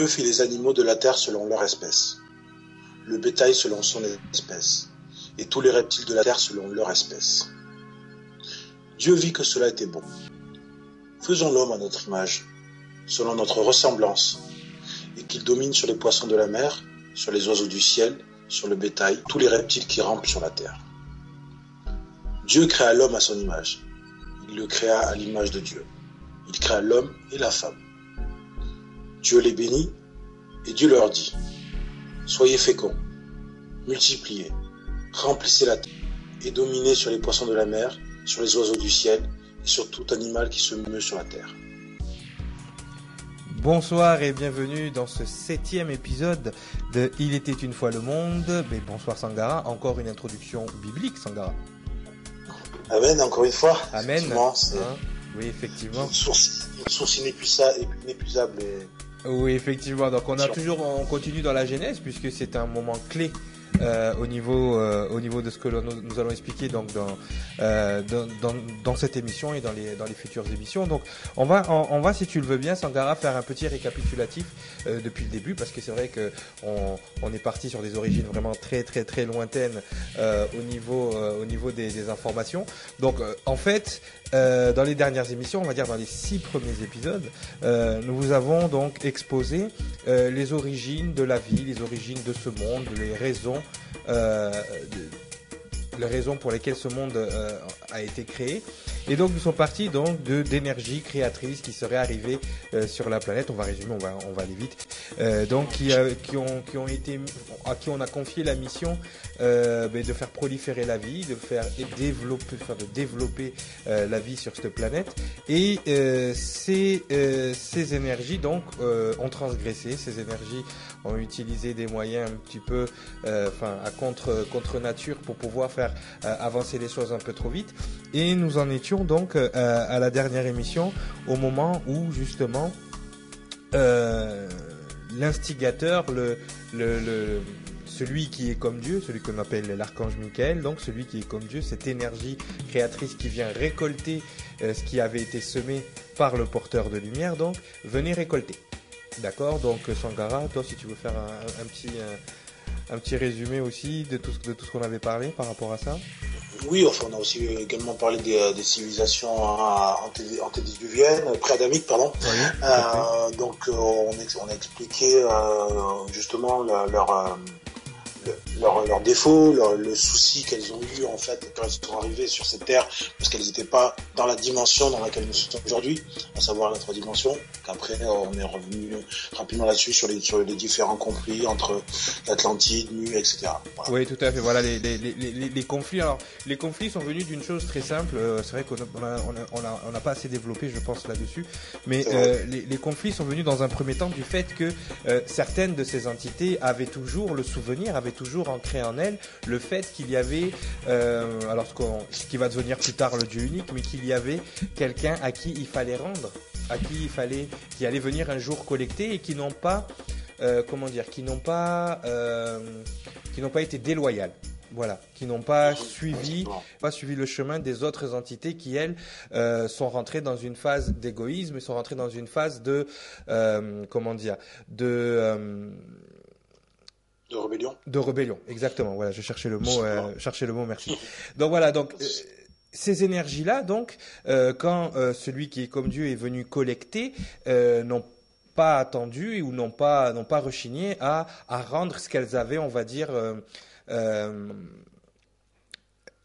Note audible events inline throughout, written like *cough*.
Dieu fit les animaux de la terre selon leur espèce, le bétail selon son espèce, et tous les reptiles de la terre selon leur espèce. Dieu vit que cela était bon. Faisons l'homme à notre image, selon notre ressemblance, et qu'il domine sur les poissons de la mer, sur les oiseaux du ciel, sur le bétail, tous les reptiles qui rampent sur la terre. Dieu créa l'homme à son image. Il le créa à l'image de Dieu. Il créa l'homme et la femme. Dieu les bénit et Dieu leur dit, Soyez féconds, multipliez, remplissez la terre et dominez sur les poissons de la mer, sur les oiseaux du ciel et sur tout animal qui se meut sur la terre. Bonsoir et bienvenue dans ce septième épisode de Il était une fois le monde. Mais bonsoir Sangara, encore une introduction biblique Sangara. Amen, encore une fois. Amen. Effectivement, Hein oui, effectivement. une source, une source inépuisa- inépuisable. et- Oui, effectivement. Donc on a toujours, on continue dans la genèse puisque c'est un moment clé euh, au niveau, euh, au niveau de ce que nous, allons expliquer donc dans, euh, dans, dans, dans cette émission et dans les, dans les futures émissions. Donc on va, on, va si tu le veux bien, Sangara, faire un petit récapitulatif depuis le début parce que c'est vrai que on, on est parti sur des origines vraiment très très très lointaines au niveau, au niveau des, informations. Donc en fait, dans les dernières émissions, on va dire dans les six premiers épisodes, nous vous avons donc exposé les origines de la vie, les origines de ce monde, les raisons, de- les raisons pour lesquelles ce monde euh, a été créé. Et donc nous sommes partis donc de d'énergie créatrice qui serait arrivée euh, sur la planète. On va résumer, on va on va aller vite. Euh, donc qui, a- qui ont qui ont été à qui on a confié la mission euh, ben, de faire proliférer la vie, de faire développer, enfin, de développer euh, la vie sur cette planète. Et euh, ces, euh, ces énergies donc euh, ont transgressé, ces énergies ont utilisé des moyens un petit peu euh, enfin à contre contre nature pour pouvoir faire euh, avancer les choses un peu trop vite. Et nous en étions donc euh, à la dernière émission au moment où justement euh, l'instigateur, celui qui est comme Dieu, celui qu'on appelle l'archange Michael, donc celui qui est comme Dieu, cette énergie créatrice qui vient récolter euh, ce qui avait été semé par le porteur de lumière, donc venez récolter. D'accord? Donc Sangara, toi si tu veux faire un, petit un, petit résumé aussi de tout de tout ce qu'on avait parlé par rapport à ça? Oui, enfin, on a aussi également parlé des, euh, des civilisations anté- antédiluviennes, euh, pré-adamiques, pardon. Oui. Euh, donc, euh, on, on a expliqué euh, justement le- leur, euh, le- leur, leur défaut, leur- le souci qu'elles ont eu en fait quand elles sont arrivées sur cette terre, parce qu'elles n'étaient pas dans la dimension dans laquelle nous sommes aujourd'hui, à savoir la trois dimensions. Qu'après, on est revenu rapidement là-dessus sur les, sur les différents conflits entre l'Atlantide, Nu, etc. Voilà. Oui, tout à fait. Voilà, les, les, les, les, les conflits. Alors, les conflits sont venus d'une chose très simple. Euh, c'est vrai qu'on a, on a, on a, on a, on n'a pas assez développé, je pense, là-dessus. Mais euh, les, les conflits sont venus dans un premier temps du fait que euh, certaines de ces entités avaient toujours le souvenir, avaient toujours ancré en elles le fait qu'il y avait, euh, alors ce, qui va devenir plus tard le Dieu unique, mais qu'il y avait quelqu'un à qui il fallait rendre, à qui il fallait, qui allait venir un jour collecter et qui n'ont pas, euh, comment dire, qui n'ont pas, euh, qui n'ont pas été déloyales. Voilà, qui n'ont pas suivi, pas suivi le chemin des autres entités qui elles sont rentrées dans une phase d'égoïsme, et sont rentrées dans une phase de, comment dire, de De rébellion. de rébellion, exactement. Voilà, je cherchais le mot, euh, cherchais le mot. Merci. Donc voilà, donc euh, ces énergies-là, donc euh, quand celui qui est comme Dieu est venu collecter, n'ont pas attendu ou n'ont pas n'ont pas rechigné à à rendre ce qu'elles avaient, on va dire.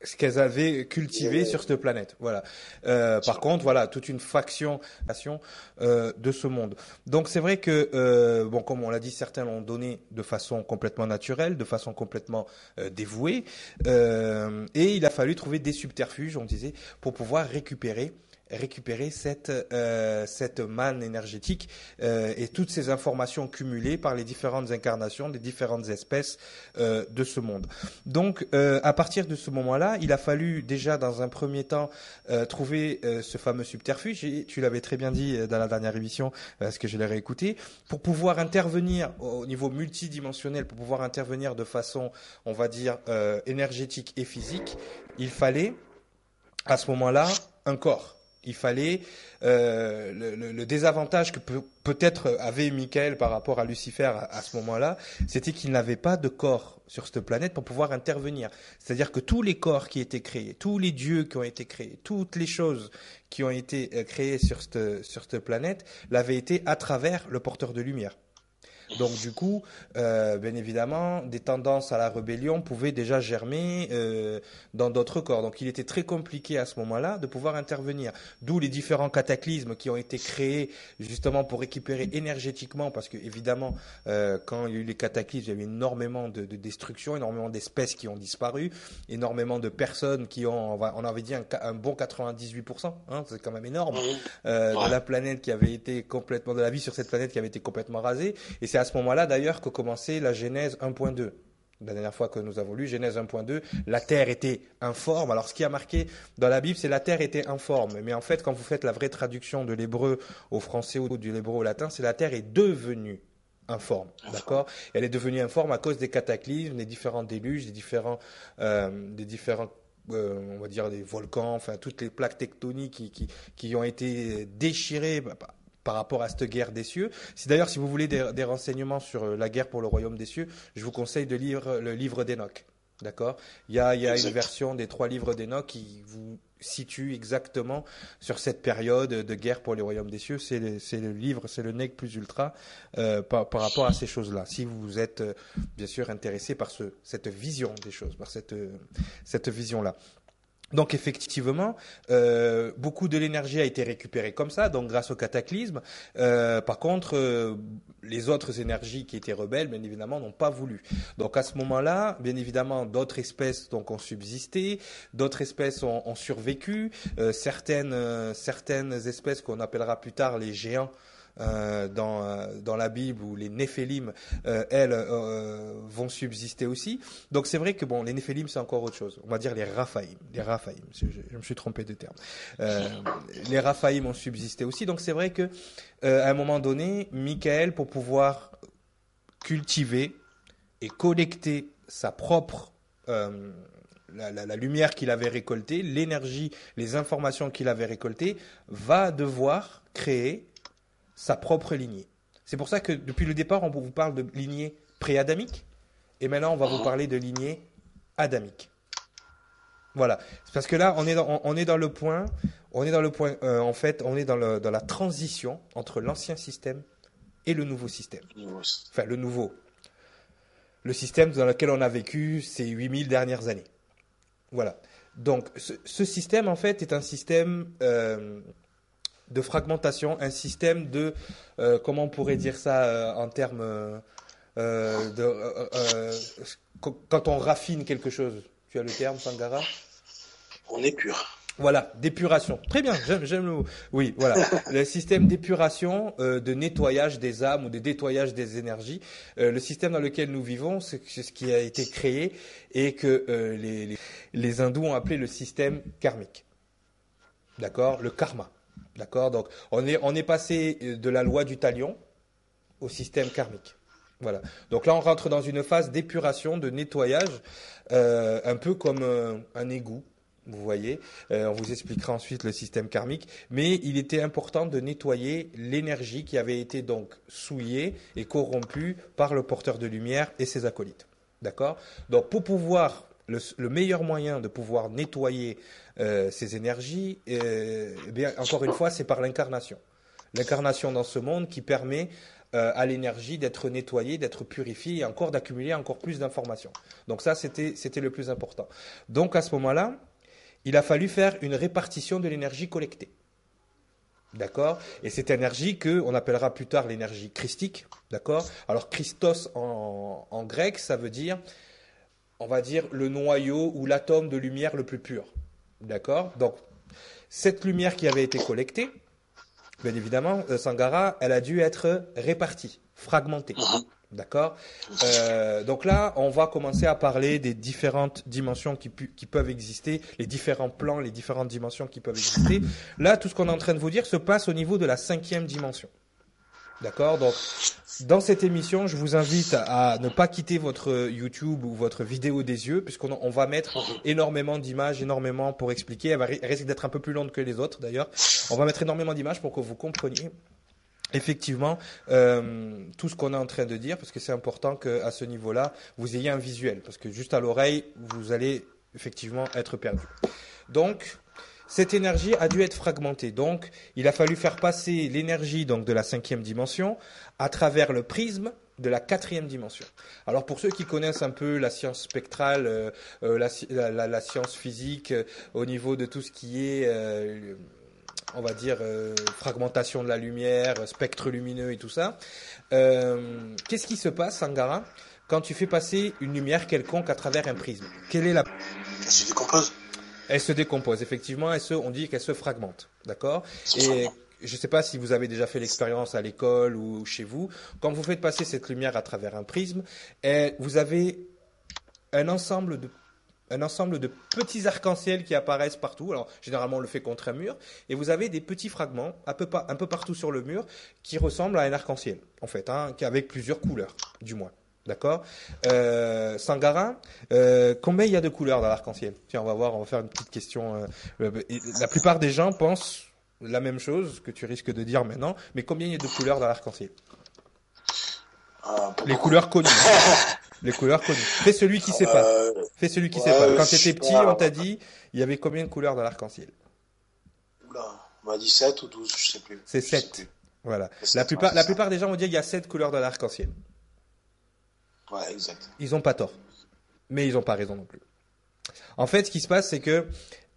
Ce qu'elles avaient cultivé sur cette planète. Voilà. Euh, par contre, voilà, toute une faction faction, euh, de ce monde. Donc c'est vrai que euh, bon, comme on l'a dit, certains l'ont donné de façon complètement naturelle, de façon complètement euh, dévouée, euh, et il a fallu trouver des subterfuges, on disait, pour pouvoir récupérer récupérer cette euh, cette manne énergétique euh, et toutes ces informations cumulées par les différentes incarnations des différentes espèces euh, de ce monde. Donc à partir de ce moment-là, il a fallu déjà dans un premier temps trouver ce fameux subterfuge et tu l'avais très bien dit dans la dernière émission parce que je l'ai réécouté pour pouvoir intervenir au niveau multidimensionnel pour pouvoir intervenir de façon on va dire énergétique et physique, il fallait à ce moment-là un corps il fallait euh, le, désavantage que peut-être avait Michael par rapport à Lucifer à, ce moment-là, c'était qu'il n'avait pas de corps sur cette planète pour pouvoir intervenir. C'est-à-dire que tous les corps qui étaient créés, tous les dieux qui ont été créés, toutes les choses qui ont été euh, créées sur cette, sur cette planète l'avaient été à travers le porteur de lumière. Donc du coup, euh, bien évidemment, des tendances à la rébellion pouvaient déjà germer euh, dans d'autres corps. Donc il était très compliqué à ce moment-là de pouvoir intervenir. D'où les différents cataclysmes qui ont été créés justement pour récupérer énergétiquement, parce que évidemment, euh, quand il y a eu les cataclysmes, il y a eu énormément de, de destruction, énormément d'espèces qui ont disparu, énormément de personnes qui ont, on avait dit un, un bon 98%, hein, c'est quand même énorme, de la planète qui avait été complètement, de la vie sur cette planète qui avait été complètement rasée. Et c'est à ce moment-là d'ailleurs que commençait la Genèse 1.2. La dernière fois que nous avons lu Genèse 1.2, la terre était informe. Alors ce qui a marqué dans la Bible, c'est la terre était informe. Mais en fait, quand vous faites la vraie traduction de l'hébreu au français ou de l'hébreu au latin, c'est la terre est devenue informe, d'accord? Elle est devenue informe à cause des cataclysmes, des différents déluges, des différents, euh, des différents euh, on va dire des volcans, enfin toutes les plaques tectoniques qui, qui, qui ont été déchirées par rapport à cette guerre des cieux. Si d'ailleurs, si vous voulez des, renseignements sur euh, la guerre pour le royaume des cieux, je vous conseille de lire le livre d'Enoch. D'accord? Il y a, une version des trois livres d'Enoch qui vous situe exactement sur cette période de guerre pour le royaume des cieux. C'est le, livre, c'est le nec plus ultra euh, par, rapport à ces choses-là. Si vous êtes euh, bien sûr intéressé par cette vision des choses, par cette, cette vision-là. Donc effectivement, euh, beaucoup de l'énergie a été récupérée comme ça, donc grâce au cataclysme. Euh, par contre, euh, les autres énergies qui étaient rebelles, bien évidemment, n'ont pas voulu. Donc à ce moment-là, bien évidemment, d'autres espèces donc ont subsisté, d'autres espèces ont, ont survécu. certaines certaines espèces qu'on appellera plus tard les géants euh, dans, euh, dans la Bible où les Néphélim, euh, elles, vont subsister aussi. Donc c'est vrai que bon, les Néphélim, c'est encore autre chose. On va dire les Raphaïm. Les Raphaïm, je, me suis trompé de terme. les Raphaïm ont subsisté aussi. Donc c'est vrai que à un moment donné, Michael, pour pouvoir cultiver et collecter sa propre la, lumière qu'il avait récoltée, l'énergie, les informations qu'il avait récoltées, va devoir créer sa propre lignée. C'est pour ça que depuis le départ, on vous parle de lignée pré-adamique, et maintenant on va vous parler de lignée adamique. Voilà, parce que là, on est dans, on est dans le point, on est dans le point, euh, en fait, on est dans, le, dans la transition entre l'ancien système et le nouveau système. Enfin, le nouveau. Le système dans lequel on a vécu ces 8000 dernières années. Voilà. Donc, ce, système, en fait, est un système euh, de fragmentation, un système de, euh, comment on pourrait dire ça euh, en termes euh, de, quand on raffine quelque chose. Tu as le terme, Sangara? On épure. Voilà, d'épuration. Très bien, j'aime le Oui, voilà. *laughs* le système d'épuration, de nettoyage des âmes ou de nettoyage des énergies. le système dans lequel nous vivons, c'est ce qui a été créé et que les, les, les hindous ont appelé le système karmique. D'accord? Le karma. D'accord? Donc, on est, on est passé euh, de la loi du talion au système karmique. Voilà. Donc là, on rentre dans une phase d'épuration, de nettoyage, euh, un peu comme euh, un égout. Vous voyez, on vous expliquera ensuite le système karmique, mais il était important de nettoyer l'énergie qui avait été donc souillée et corrompue par le porteur de lumière et ses acolytes. D'accord? Donc pour pouvoir le, meilleur moyen de pouvoir nettoyer euh, ces énergies, euh, eh encore une fois, c'est par l'incarnation. L'incarnation dans ce monde qui permet euh, à l'énergie d'être nettoyée, d'être purifiée et encore d'accumuler encore plus d'informations. Donc ça, c'était, le plus important. Donc à ce moment-là, il a fallu faire une répartition de l'énergie collectée. D'accord? Et cette énergie que on appellera plus tard l'énergie christique. D'accord? Alors Christos en grec, ça veut dire on va dire, le noyau ou l'atome de lumière le plus pur. D'accord? Donc, cette lumière qui avait été collectée, bien évidemment, euh, Sangara, elle a dû être répartie, fragmentée. D'accord? Euh, Donc là, on va commencer à parler des différentes dimensions qui, qui, peuvent exister, les différents plans, les différentes dimensions qui peuvent exister. Là, tout ce qu'on est en train de vous dire se passe au niveau de la cinquième dimension. D'accord Donc, dans cette émission, je vous invite à ne pas quitter votre YouTube ou votre vidéo des yeux, puisqu'on on va mettre *laughs* énormément d'images, énormément pour expliquer. Elle, va, elle risque d'être un peu plus longue que les autres, d'ailleurs. On va mettre énormément d'images pour que vous compreniez effectivement euh, tout ce qu'on est en train de dire, parce que c'est important qu'à ce niveau-là, vous ayez un visuel, parce que juste à l'oreille, vous allez effectivement être perdu. Donc, cette énergie a dû être fragmentée. Donc, il a fallu faire passer l'énergie donc de la cinquième dimension à travers le prisme de la quatrième dimension. Alors pour ceux qui connaissent un peu la science spectrale, euh, euh, la, science physique, au niveau de tout ce qui est on va dire, euh, fragmentation de la lumière, spectre lumineux et tout ça. Euh, qu'est-ce qui se passe, Sangara, quand tu fais passer une lumière quelconque à travers un prisme? Quelle est la... Elle se décompose. Elle se décompose, effectivement. Elle se, on dit qu'elle se fragmente, d'accord? Et je ne sais pas si vous avez déjà fait l'expérience à l'école ou chez vous. Quand vous faites passer cette lumière à travers un prisme, vous avez un ensemble de un ensemble de petits arcs-en-ciel qui apparaissent partout. Alors, généralement, on le fait contre un mur. Et vous avez des petits fragments un peu, un peu partout sur le mur qui ressemblent à un arc-en-ciel, en fait, hein, avec plusieurs couleurs, du moins. D'accord euh, Sangara, euh, combien il y a de couleurs dans l'arc-en-ciel? Tiens, on va voir, on va faire une petite question. Euh, la plupart des gens pensent la même chose que tu risques de dire maintenant, mais combien il y a de couleurs dans l'arc-en-ciel? Les couleurs connues. *laughs* Les couleurs connues. Fais celui qui sait pas. Euh, Fais celui qui sait pas. Quand tu étais petit, on t'a dit, il y avait combien de couleurs dans l'arc-en-ciel? Oula, on m'a dit 7 ou 12, je sais plus. C'est 7. Voilà. la plupart, la plupart des gens vont dire qu'il y a 7 couleurs dans l'arc-en-ciel. Exact. Ils ont pas tort. Mais ils n'ont pas raison non plus. En fait, ce qui se passe, c'est que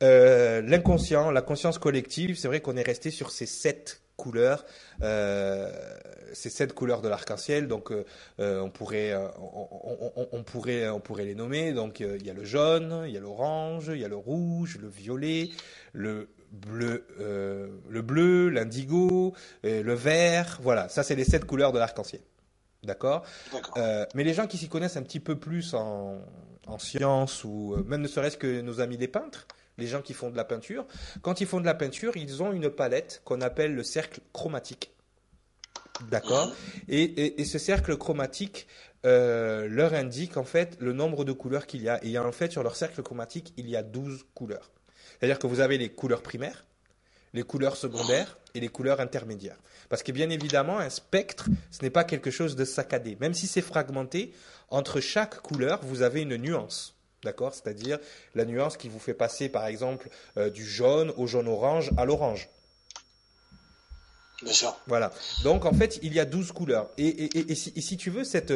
euh, l'inconscient, la conscience collective, c'est vrai qu'on est resté sur ces 7 couleurs, euh, ces sept couleurs de l'arc-en-ciel. Donc, euh, on pourrait, on, pourrait, on pourrait les nommer. Donc, il y a le jaune, il y a l'orange, il y a le rouge, le violet, le bleu, le bleu, l'indigo, le vert. Voilà, ça c'est les sept couleurs de l'arc-en-ciel. D'accord. mais les gens qui s'y connaissent un petit peu plus en, en sciences ou même ne serait-ce que nos amis les peintres, les gens qui font de la peinture, quand ils font de la peinture, ils ont une palette qu'on appelle le cercle chromatique. D'accord et, ce cercle chromatique euh, leur indique en fait le nombre de couleurs qu'il y a. Et en fait, sur leur cercle chromatique, il y a 12 couleurs. C'est-à-dire que vous avez les couleurs primaires, les couleurs secondaires et les couleurs intermédiaires. Parce que bien évidemment, un spectre, ce n'est pas quelque chose de saccadé. Même si c'est fragmenté, entre chaque couleur, vous avez une nuance. D'accord? C'est-à-dire la nuance qui vous fait passer, par exemple, euh, du jaune au jaune-orange à l'orange. Bien sûr. Voilà. Donc, en fait, il y a 12 couleurs. Et, si, tu veux, cette,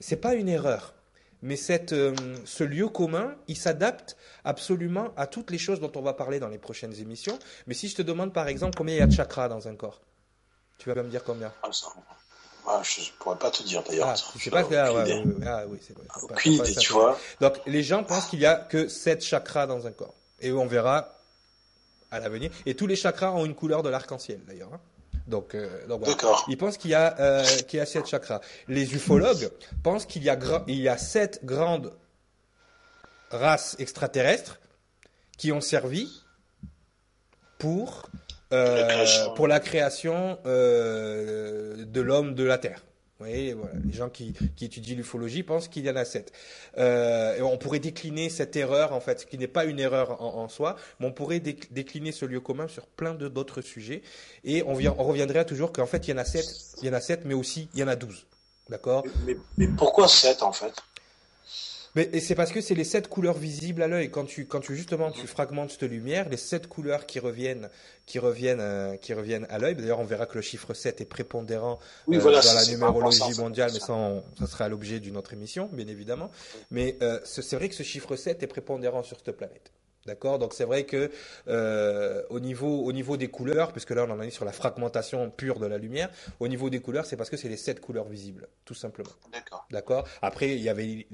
c'est pas une erreur. Mais cette, euh, ce lieu commun, il s'adapte absolument à toutes les choses dont on va parler dans les prochaines émissions. Mais si je te demande, par exemple, combien il y a de chakras dans un corps, tu vas me dire combien? Ah, ah, je ne pourrais pas te dire d'ailleurs. Ah, c'est pas que, ah, ah, oui, c'est vrai. Aucune idée, tu vois. Donc, les gens pensent qu'il y a que 7 chakras dans un corps. Et on verra à l'avenir. Et tous les chakras ont une couleur de l'arc-en-ciel, d'ailleurs. Hein. Donc, euh, donc voilà. Ils pensent qu'il y a euh, qu'il y a sept chakras. Les ufologues pensent qu'il y a il y a sept grandes races extraterrestres qui ont servi pour euh, pour la création euh, de l'homme de la Terre. Voyez, les gens qui, étudient l'ufologie pensent qu'il y en a sept. Euh, on pourrait décliner cette erreur, en fait, qui n'est pas une erreur en, soi, mais on pourrait décliner ce lieu commun sur plein d'autres sujets. Et on reviendrait toujours qu'en fait, il y en a sept, il y en a sept, mais aussi il y en a douze. D'accord? Mais, mais, pourquoi sept, en fait? Mais c'est parce que c'est les sept couleurs visibles à l'œil. Quand tu, quand tu justement tu fragmentes cette lumière, les sept couleurs qui reviennent, qui reviennent, euh, qui reviennent à l'œil. D'ailleurs, on verra que le chiffre 7 est prépondérant euh, dans la numérologie mondiale, mais ça, ça sera l'objet d'une autre émission, bien évidemment. Mais euh, c'est vrai que ce chiffre 7 est prépondérant sur cette planète. D'accord? Donc c'est vrai que euh, au niveau au niveau des couleurs, puisque là on en est sur la fragmentation pure de la lumière, au niveau des couleurs, c'est parce que c'est les sept couleurs visibles, tout simplement. D'accord. D'accord? Après il y avait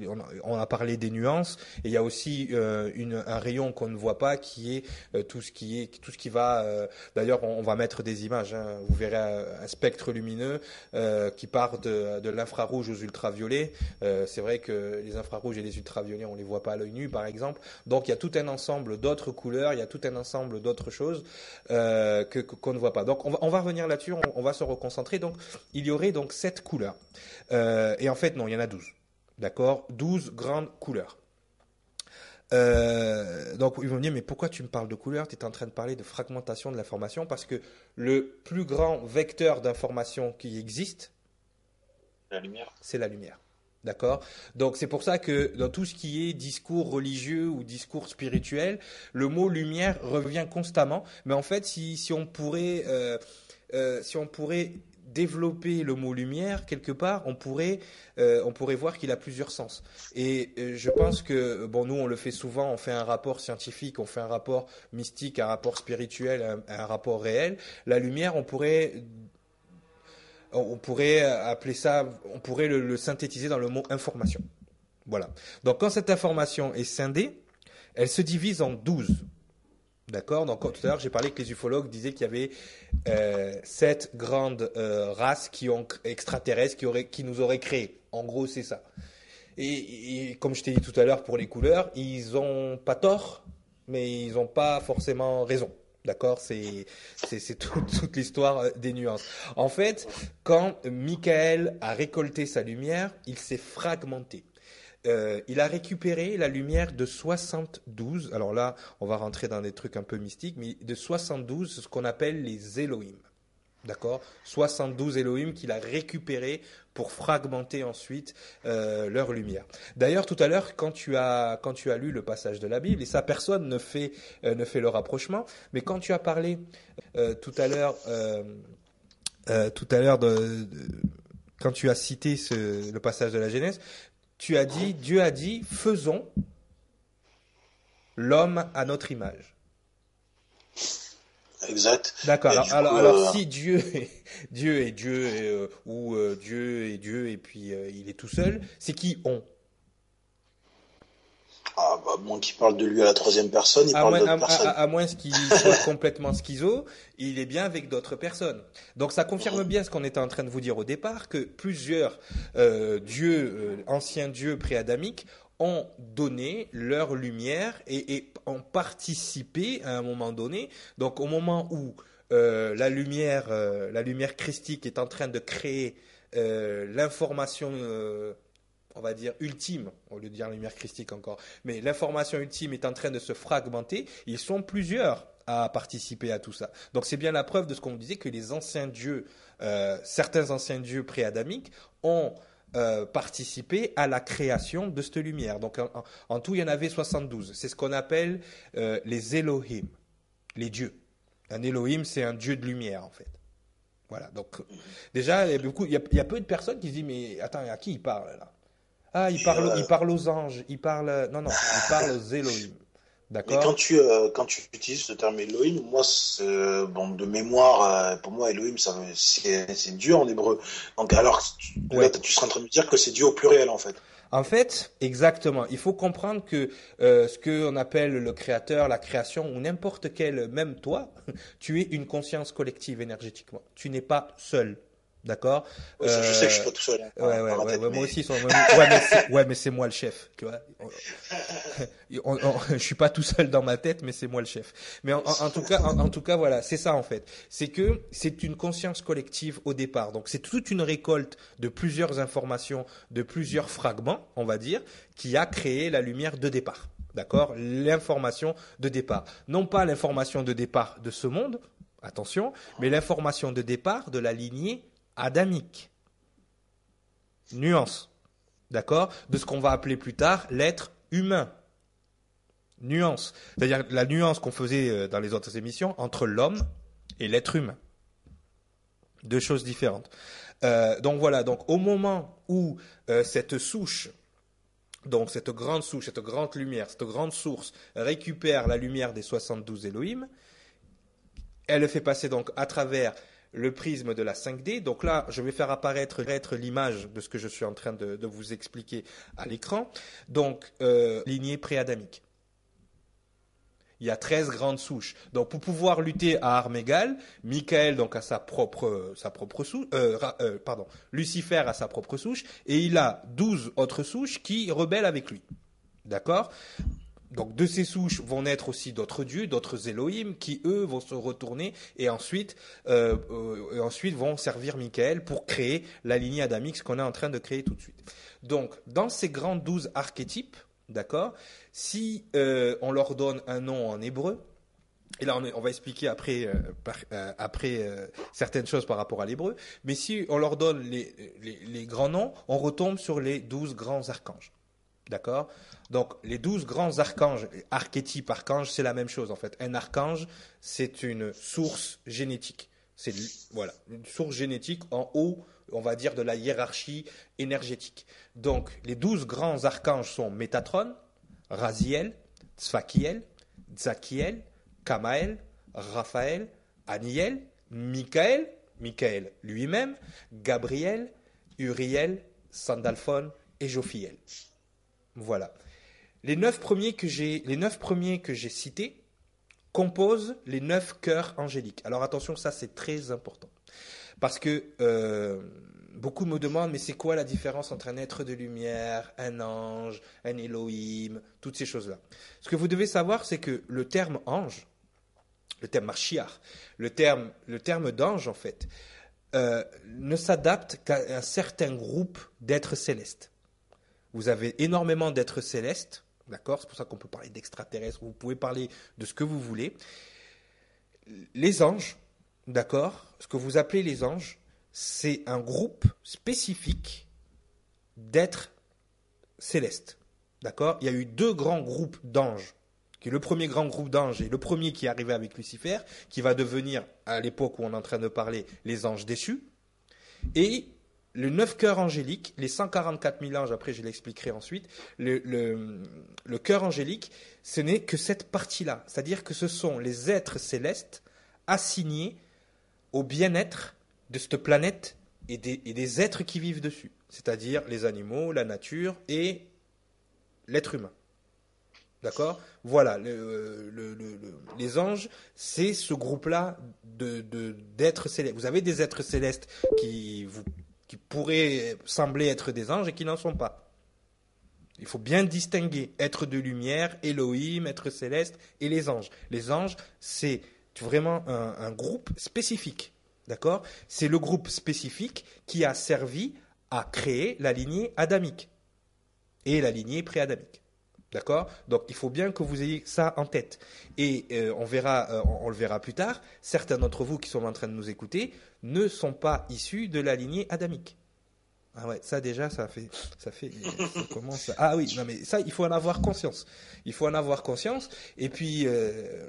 on a, parlé des nuances et il y a aussi euh, une, un rayon qu'on ne voit pas qui est euh, tout ce qui est tout ce qui va. D'ailleurs on, va mettre des images. Hein, vous verrez un, spectre lumineux qui part de, de l'infrarouge aux ultraviolets. c'est vrai que les infrarouges et les ultraviolets on les voit pas à l'œil nu par exemple. Donc il y a tout un ensemble ensemble d'autres couleurs, il y a tout un ensemble d'autres choses euh, que qu'on ne voit pas. Donc on va, on va revenir là-dessus, on, va se reconcentrer. Donc il y aurait donc sept couleurs. Euh, et en fait non, il y en a douze. D'accord? 12 grandes couleurs. Euh, donc ils vont me dire mais pourquoi tu me parles de couleurs? Tu es en train de parler de fragmentation de l'information parce que le plus grand vecteur d'information qui existe. C'est la lumière. D'accord? Donc c'est pour ça que dans tout ce qui est discours religieux ou discours spirituel, le mot lumière revient constamment. Mais en fait, si, on pourrait euh, euh, si on pourrait développer le mot lumière quelque part, on pourrait euh, on pourrait voir qu'il a plusieurs sens. Et je pense que bon nous on le fait souvent, on fait un rapport scientifique, on fait un rapport mystique, un rapport spirituel, un rapport réel. La lumière, on pourrait on pourrait appeler ça, on pourrait le, synthétiser dans le mot information. Voilà. Donc quand cette information est scindée, elle se divise en douze. D'accord? Donc tout à l'heure, j'ai parlé que les ufologues disaient qu'il y avait euh, sept grandes euh, races qui ont extraterrestres qui, nous auraient créés. En gros, c'est ça. Et, comme je t'ai dit tout à l'heure pour les couleurs, ils ont pas tort, mais ils n'ont pas forcément raison. D'accord? C'est *laughs* toute l'histoire euh, des nuances. En fait, quand Michael a récolté sa lumière, il s'est fragmenté. Euh, il a récupéré la lumière de 72. Alors là, on va rentrer dans des trucs un peu mystiques, mais de 72, ce qu'on appelle les Elohim. D'accord? 72 Elohim qu'il a récupéré pour fragmenter ensuite euh, leur lumière. D'ailleurs, tout à l'heure, quand tu as lu le passage de la Bible, et ça personne ne fait euh, ne fait le rapprochement, mais quand tu as parlé euh, tout à l'heure tout à l'heure quand tu as cité le passage de la Genèse, tu as dit Dieu a dit faisons l'homme à notre image. Exact. D'accord. Alors, alors, euh, si Dieu est *laughs* Dieu est Dieu euh, ou euh, Dieu est Dieu et puis il est tout seul, c'est qui on? Ah, bah, moins qu'il parle de lui à la troisième personne, il à parle d'autres personnes. À, moins *laughs* qu'il soit complètement schizo, il est bien avec d'autres personnes. Donc ça confirme bien ce qu'on était en train de vous dire au départ, que plusieurs dieux, anciens dieux préadamiques, ont donné leur lumière et, ont participé à un moment donné. Donc au moment où euh, la lumière, euh, la lumière christique est en train de créer euh, l'information, on va dire ultime, au lieu de dire lumière christique encore, mais l'information ultime est en train de se fragmenter. Ils sont plusieurs à participer à tout ça. Donc c'est bien la preuve de ce qu'on disait que les anciens dieux, certains anciens dieux préadamiques ont euh, participer à la création de cette lumière. Donc en, tout, il y en avait 72. C'est ce qu'on appelle euh, les Elohim, les dieux. Un Elohim, c'est un dieu de lumière en fait. Voilà. Donc déjà, il y, a beaucoup, il, y a, peu de personnes qui se disent mais attends, à qui il parle là? Ah, il parle, il parle aux anges, il parle. Non, non, il parle aux Elohim. D'accord. quand tu euh, quand tu utilises ce terme Elohim, moi euh, bon de mémoire euh, pour moi Elohim ça c'est c'est Dieu en hébreu. Donc alors tu, tu seras en train de me dire que c'est Dieu au pluriel en fait. En fait, exactement. Il faut comprendre que ce qu'on appelle le créateur, la création, ou n'importe quel, même toi, *laughs* tu es une conscience collective énergétiquement. Tu n'es pas seul. D'accord Je sais que je suis pas tout seul. Hein, ouais, ouais, ouais, moi aussi. mais ouais, mais c'est moi le chef. Tu vois Je suis pas tout seul dans ma tête, mais c'est moi le chef. Mais en, tout cas, en, tout cas, voilà, c'est ça en fait. C'est que c'est une conscience collective au départ. Donc c'est toute une récolte de plusieurs informations, de plusieurs fragments, on va dire, qui a créé la lumière de départ. D'accord? L'information de départ. Non pas l'information de départ de ce monde, attention, mais l'information de départ de la lignée adamique. Nuance. D'accord? De ce qu'on va appeler plus tard l'être humain. Nuance. C'est-à-dire la nuance qu'on faisait euh, dans les autres émissions entre l'homme et l'être humain. Deux choses différentes. Euh, donc voilà, donc au moment où euh, cette souche, donc cette grande souche, cette grande lumière, cette grande source récupère la lumière des 72 Elohim, elle le fait passer donc à travers le prisme de la 5D. Donc là, je vais faire apparaître l'image de ce que je suis en train de, vous expliquer à l'écran. Donc, euh, lignée préadamique. Il y a 13 grandes souches. Donc, pour pouvoir lutter à armes égales, Michael donc a sa propre sa propre euh, euh, pardon, Lucifer a sa propre souche, et il a 12 autres souches qui rebellent avec lui. D'accord? Donc de ces souches vont naître aussi d'autres dieux, d'autres Elohim, qui eux vont se retourner et ensuite, euh, euh, et ensuite vont servir Michael pour créer la lignée adamique, ce qu'on est en train de créer tout de suite. Donc dans ces grands douze archétypes, d'accord, si euh, on leur donne un nom en hébreu, et là, on, va expliquer après, certaines choses par rapport à l'hébreu. Mais si on leur donne les, les, grands noms, on retombe sur les douze grands archanges. D'accord? Donc, les douze grands archanges, archétypes archanges, c'est la même chose en fait. Un archange, c'est une source génétique. C'est voilà, une source génétique en haut, on va dire, de la hiérarchie énergétique. Donc, les douze grands archanges sont Métatron, Raziel, Tzfakiel, Tzakiel, Kamael, Raphaël, Aniel, Michael, Michael lui-même, Gabriel, Uriel, Sandalphon et Jophiel. Voilà. Les neuf premiers que j'ai, cités composent les neuf cœurs angéliques. Alors attention, ça c'est très important. Parce que euh, beaucoup me demandent, mais c'est quoi la différence entre un être de lumière, un ange, un Elohim, toutes ces choses-là? Ce que vous devez savoir, c'est que le terme ange, le terme marchiar, le terme, le terme d'ange en fait, euh, ne s'adapte qu'à un certain groupe d'êtres célestes. Vous avez énormément d'êtres célestes, d'accord? C'est pour ça qu'on peut parler d'extraterrestres, vous pouvez parler de ce que vous voulez. Les anges, d'accord? Ce que vous appelez les anges, c'est un groupe spécifique d'êtres célestes, d'accord? Il y a eu deux grands groupes d'anges qui est le premier grand groupe d'anges et le premier qui est arrivé avec Lucifer, qui va devenir, à l'époque où on est en train de parler, les anges déchus. Et le neuf cœurs angélique, les 144 000 anges, après je l'expliquerai ensuite, le, cœur angélique, ce n'est que cette partie-là. C'est-à-dire que ce sont les êtres célestes assignés au bien-être de cette planète et des, et des êtres qui vivent dessus. C'est-à-dire les animaux, la nature et l'être humain. D'accord? Voilà, les anges, c'est ce groupe-là d'êtres célestes. Vous avez des êtres célestes qui vous qui pourraient sembler être des anges et qui n'en sont pas. Il faut bien distinguer être de lumière, Elohim, être céleste et les anges. Les anges, c'est vraiment un, groupe spécifique. D'accord? C'est le groupe spécifique qui a servi à créer la lignée adamique et la lignée pré-adamique. D'accord? Donc il faut bien que vous ayez ça en tête. Et euh, on verra, euh, on, le verra plus tard. Certains d'entre vous qui sont en train de nous écouter ne sont pas issus de la lignée adamique. Ah ouais, ça déjà, ça fait, ça fait, ça *laughs* Ah oui, non mais ça, il faut en avoir conscience. Il faut en avoir conscience. Et puis, euh,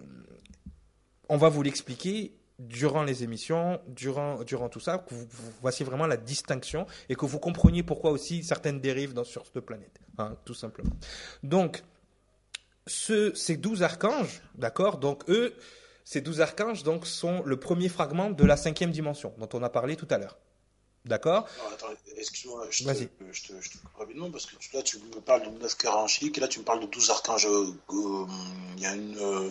on va vous l'expliquer durant les émissions, durant, durant tout ça, que vous, voici vraiment la distinction et que vous compreniez pourquoi aussi certaines dérives dans, sur cette planète, hein, tout simplement. Donc, ce, ces douze archanges, d'accord, donc eux, ces douze archanges donc, sont le premier fragment de la cinquième dimension dont on a parlé tout à l'heure. D'accord? Excuse-moi, je, te, je, te, coupe rapidement parce que là tu me parles de neuf cœurs angéliques et là tu me parles de douze archanges. Euh, euh, il y a une, euh,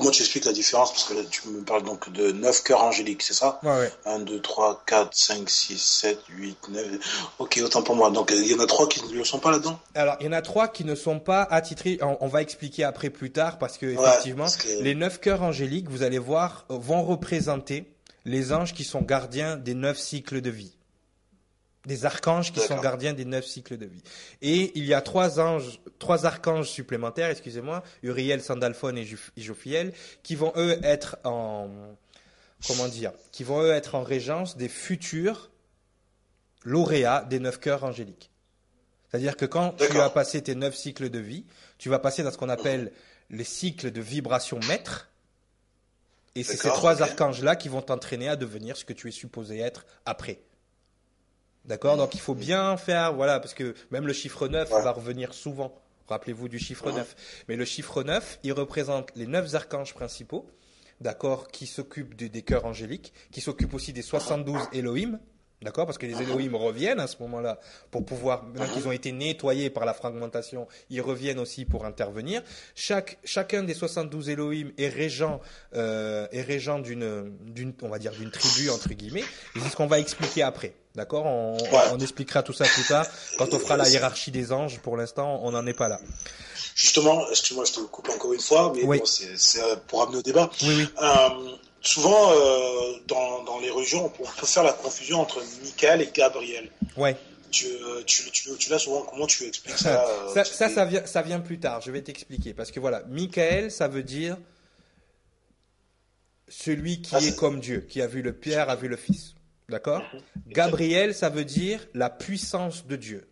Comment tu expliques la différence Parce que là, tu me parles donc de 9 cœurs angéliques, c'est ça ouais, 1, 2, 3, 4, 5, 6, 7, 8, 9. Ok, autant pour moi. Donc, il y en a 3 qui ne le sont pas là-dedans? Alors, il y en a 3 qui ne sont pas attitrés. On, va expliquer après plus tard parce que, effectivement, les 9 cœurs angéliques, vous allez voir, vont représenter les anges qui sont gardiens des 9 cycles de vie des archanges qui sont gardiens des neuf cycles de vie. Et il y a trois anges, trois archanges supplémentaires, excusez-moi, Uriel, Sandalphon et Jophiel, qui vont eux être en, comment dire, qui vont eux être en régence des futurs lauréats des neuf cœurs angéliques. C'est-à-dire que quand tu as passé tes neuf cycles de vie, tu vas passer dans ce qu'on appelle les cycles de vibration maître. Et c'est ces trois archanges-là qui vont t'entraîner à devenir ce que tu es supposé être après. D'accord Donc il faut bien faire, voilà, parce que même le chiffre 9 va revenir souvent. Rappelez-vous du chiffre 9. Mais le chiffre 9, il représente les neuf archanges principaux, d'accord, qui s'occupent des cœurs angéliques, qui s'occupent aussi des 72 Elohim, D'accord Parce que les Elohim reviennent à ce moment-là pour pouvoir, maintenant qu'ils ont été nettoyés par la fragmentation, ils reviennent aussi pour intervenir. Chaque, chacun des 72 Elohim est régent, euh, est régent d'une, d'une, on va dire, d'une tribu, entre guillemets. Et c'est ce qu'on va expliquer après. D'accord on, on, expliquera tout ça plus tard quand on fera la hiérarchie des anges. Pour l'instant, on n'en est pas là. Justement, excuse-moi, je te coupe encore une fois, mais bon, c'est, pour amener au débat. Oui, oui. Euh, souvent, euh, dans, dans, les religions, on peut faire la confusion entre Michael et Gabriel. Ouais. Tu, euh, tu, tu, tu l'as souvent, comment tu expliques ça *laughs* euh, ça, ça, ça, vient, ça vient plus tard, je vais t'expliquer. Parce que voilà, Michael, ça veut dire celui qui ah, est comme Dieu, qui a vu le Père, a vu le Fils. D'accord mhm. Gabriel, ça veut dire la puissance de Dieu.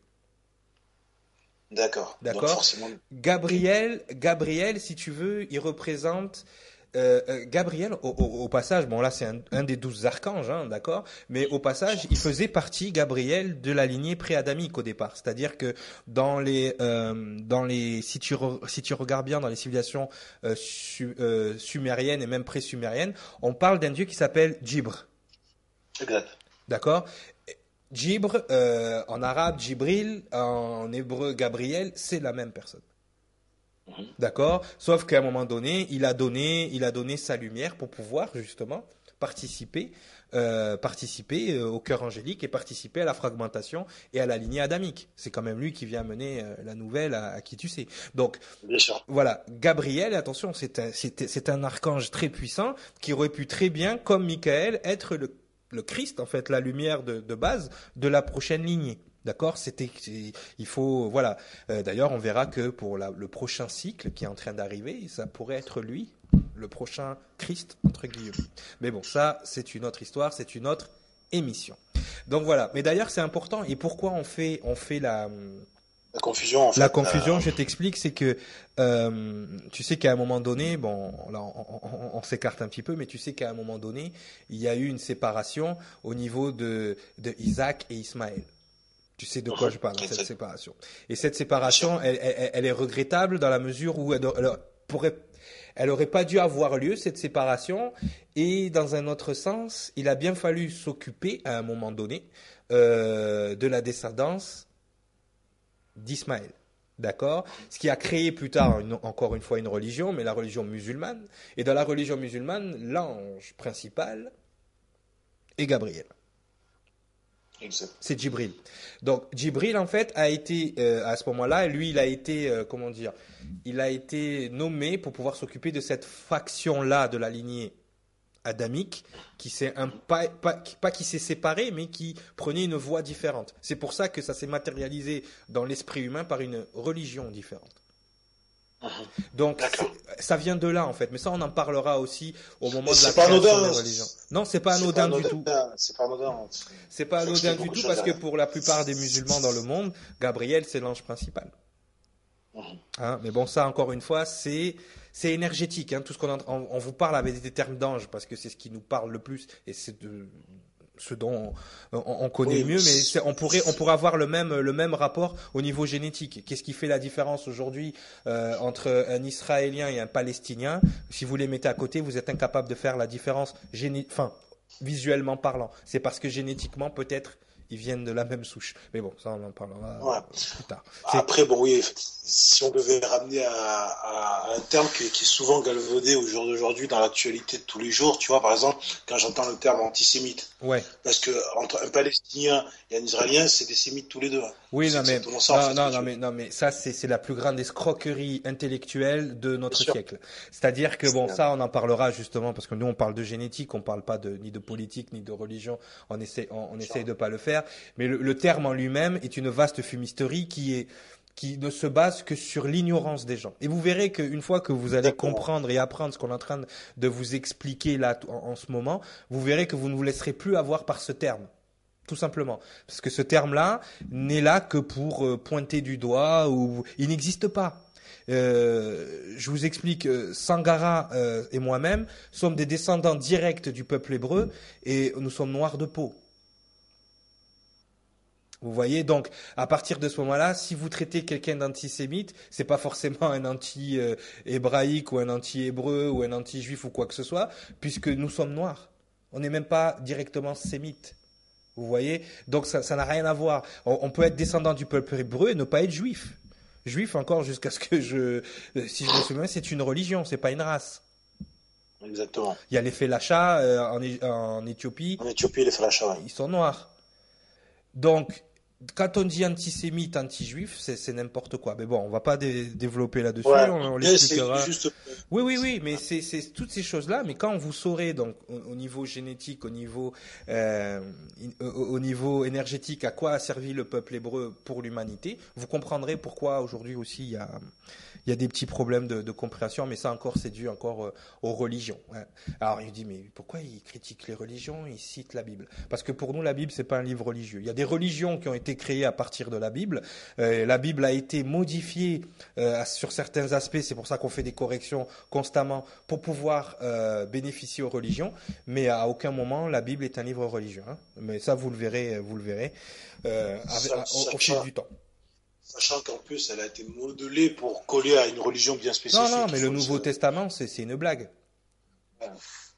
D'accord. D'accord. Gabriel, Gabriel, si tu veux, il représente euh, euh, Gabriel, au, passage, bon là c'est un, des douze archanges, hein, d'accord, mais au passage, il faisait partie, Gabriel, de la lignée préadamique au départ. C'est-à-dire que dans les, euh, dans les, si tu, si tu regardes bien dans les civilisations sumériennes et même pré-sumériennes, on parle d'un dieu qui s'appelle Djibre. Exact. D'accord. Djibre, en arabe, Djibril, en hébreu, Gabriel, c'est la même personne. Mhm. D'accord Sauf qu'à un moment donné, il a donné, il a donné sa lumière pour pouvoir justement participer, euh, participer euh, au cœur angélique et participer à la fragmentation et à la lignée adamique. C'est quand même lui qui vient mener euh, la nouvelle à, qui tu sais. Donc, voilà, Gabriel, attention, c'est un, c'est, un archange très puissant qui aurait pu très bien, comme Michael, être le, le Christ, en fait, la lumière de, base de la prochaine lignée. D'accord? C'était, il faut, voilà. Euh, d'ailleurs, on verra que pour le prochain cycle qui est en train d'arriver, ça pourrait être lui, le prochain Christ entre guillemets. Mais bon, ça, c'est une autre histoire, c'est une autre émission. Donc voilà. Mais d'ailleurs, c'est important. Et pourquoi on fait, on fait la la confusion, en fait, La confusion, euh, je t'explique, c'est que euh, tu sais qu'à un moment donné, bon, là, on, s'écarte un petit peu, mais tu sais qu'à un moment donné, il y a eu une séparation au niveau de, de Isaac et Ismaël. Tu sais de quoi je parle, cette séparation. Et cette séparation, elle, elle, est regrettable dans la mesure où elle, pourrait, elle aurait pas dû avoir lieu, cette séparation. Et dans un autre sens, il a bien fallu s'occuper, à un moment donné, euh, de la descendance d'Ismaël. D'accord? Ce qui a créé plus tard, encore une fois, une religion, mais la religion musulmane. Et dans la religion musulmane, l'ange principal est Gabriel. C'est Djibril. Donc Djibril en fait a été euh, à ce moment-là, lui il a été euh, comment dire, il a été nommé pour pouvoir s'occuper de cette faction-là de la lignée adamique qui s'est pas, pas, pas qui s'est séparé mais qui prenait une voie différente. C'est pour ça que ça s'est matérialisé dans l'esprit humain par une religion différente. Mhm. Donc ça vient de là en fait, mais ça on en parlera aussi au moment de la création des religions. Non, c'est pas anodin du tout. C'est pas anodin. C'est pas anodin du tout parce que pour la plupart des musulmans dans le monde, Gabriel c'est l'ange principal. Mhm. Hein, mais bon, ça encore une fois, c'est c'est énergétique. Hein, tout ce qu'on on, on, vous parle avec des termes d'ange parce que c'est ce qui nous parle le plus et c'est de ce dont on, connaît mieux, mais on pourrait on pourrait avoir le même le même rapport au niveau génétique. Qu'est-ce qui fait la différence aujourd'hui euh, entre un Israélien et un Palestinien? Si vous les mettez à côté, vous êtes incapable de faire la différence géné enfin visuellement parlant. C'est parce que génétiquement peut-être ils viennent de la même souche. Mais bon, ça on en parlera plus tard. Après, bon, oui, si on devait ramener à, un terme qui, est souvent galvaudé au jour d'aujourd'hui dans l'actualité de tous les jours, tu vois, par exemple, quand j'entends le terme antisémite. Ouais. Parce que entre un Palestinien et un Israélien, c'est des sémites tous les deux. Oui, non mais, non, non, non, mais, non, mais ça, c'est la plus grande escroquerie intellectuelle de notre siècle. C'est-à-dire que bon, ça, on en parlera justement parce que nous, on parle de génétique, on parle pas de ni de politique ni de religion. On essaie, on, on essaye de pas le faire mais le, terme en lui-même est une vaste fumisterie qui est qui ne se base que sur l'ignorance des gens. Et vous verrez qu'une fois que vous allez comprendre et apprendre ce qu'on est en train de vous expliquer là en, ce moment, vous verrez que vous ne vous laisserez plus avoir par ce terme. Tout simplement. Parce que ce terme-là n'est là que pour euh, pointer du doigt ou il n'existe pas. Euh, je vous explique, Sangara euh, et moi-même sommes des descendants directs du peuple hébreu et nous sommes noirs de peau. Vous voyez donc à partir de ce moment-là, si vous traitez quelqu'un d'antisémite, c'est pas forcément un anti-hébraïque ou un anti-hébreu ou un anti-juif ou quoi que ce soit, puisque nous sommes noirs. On n'est même pas directement sémites. Vous voyez Donc ça n'a rien à voir. On, peut être descendant du peuple hébreu et ne pas être juif. Juif encore jusqu'à ce que je, si je me souviens, c'est une religion, c'est pas une race. Exactement. Il y a les Félacha euh, en, en, Éthiopie. En Éthiopie, les Félacha, Ils sont noirs. Donc, quand on dit antisémite, anti-juif, c'est n'importe quoi. Mais bon, on va pas développer là-dessus, on, l'expliquera. Oui, oui, oui, mais c'est toutes ces choses-là. Mais quand vous saurez donc au, niveau génétique, au niveau euh, au, niveau énergétique, à quoi a servi le peuple hébreu pour l'humanité, vous comprendrez pourquoi aujourd'hui aussi il y a il y a des petits problèmes de, de compréhension, mais ça encore, c'est dû encore euh, aux religions. Hein. Alors il dit, mais pourquoi il critique les religions? Il cite la Bible. Parce que pour nous, la Bible, c'est pas un livre religieux. Il y a des religions qui ont été créées à partir de la Bible. Euh, la Bible a été modifiée euh, sur certains aspects. C'est pour ça qu'on fait des corrections constamment pour pouvoir euh, bénéficier aux religions. Mais à aucun moment, la Bible est un livre religieux. Hein. Mais ça, vous le verrez, vous le verrez euh, au, au fil du temps. Sachant qu'en plus, elle a été modelée pour coller à une religion bien spécifique. Non, non, mais le Nouveau Testament, c'est une blague.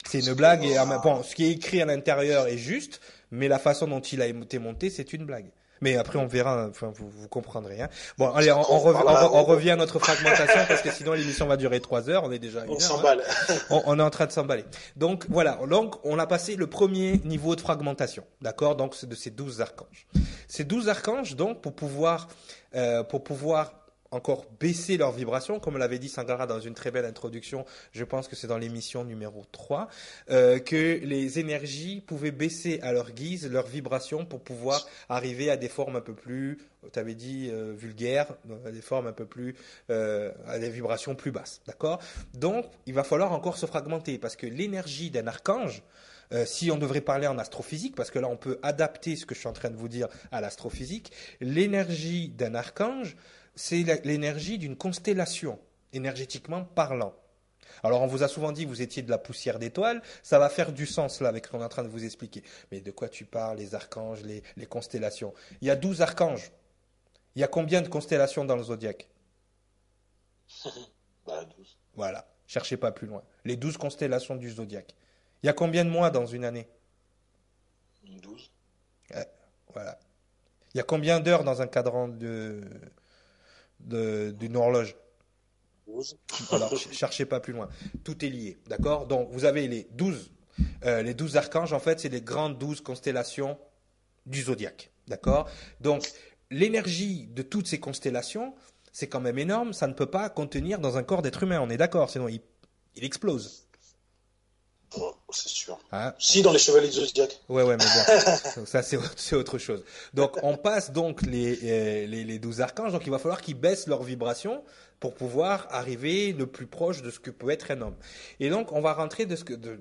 C'est une blague et bon, ce qui est écrit à l'intérieur est juste, mais la façon dont il a été monté, c'est une blague. Mais après, on verra, enfin, vous, vous comprendrez. Hein. Bon, allez, on, revient à notre fragmentation parce que sinon l'émission va durer trois heures. On est déjà. on hein. s'emballe. on, on, est en train de s'emballer. Donc voilà. Donc on a passé le premier niveau de fragmentation, d'accord? Donc c'est de ces douze archanges. Ces douze archanges, donc, pour pouvoir euh, pour pouvoir encore baisser leur vibration, comme l'avait dit Sangara dans une très belle introduction, je pense que c'est dans l'émission numéro 3, euh, que les énergies pouvaient baisser à leur guise leur vibration pour pouvoir arriver à des formes un peu plus, tu avais dit, euh, vulgaires, à des formes un peu plus, à des vibrations plus basses. D'accord? Donc, il va falloir encore se fragmenter, parce que l'énergie d'un archange, euh, si on devrait parler en astrophysique, parce que là on peut adapter ce que je suis en train de vous dire à l'astrophysique, l'énergie d'un archange, c'est l'énergie d'une constellation, énergétiquement parlant. Alors on vous a souvent dit que vous étiez de la poussière d'étoiles, ça va faire du sens là avec ce qu'on est en train de vous expliquer. Mais de quoi tu parles, les archanges, les, constellations? Il y a douze archanges. Il y a combien de constellations dans le zodiaque? *laughs* Bah, Voilà, cherchez pas plus loin. Les douze constellations du zodiaque. Il y a combien de mois dans une année? 12. voilà. Il y a combien d'heures dans un cadran de, d'une horloge? 12. Alors, cherchez pas plus loin. Tout est lié, d'accord? Donc, vous avez les 12, euh, les 12 archanges, en fait, c'est les grandes 12 constellations du zodiaque, d'accord? Donc, l'énergie de toutes ces constellations, c'est quand même énorme, ça ne peut pas contenir dans un corps d'être humain, on est d'accord, sinon il, il explose. Oh, c'est sûr. Hein si, dans les chevaliers du zodiaque. Ouais, ouais, mais *laughs* bon, ça c'est autre chose. Donc, on passe donc les, euh, les, les 12 archanges, donc il va falloir qu'ils baissent leur vibration pour pouvoir arriver le plus proche de ce que peut être un homme. Et donc, on va rentrer de ce que, de,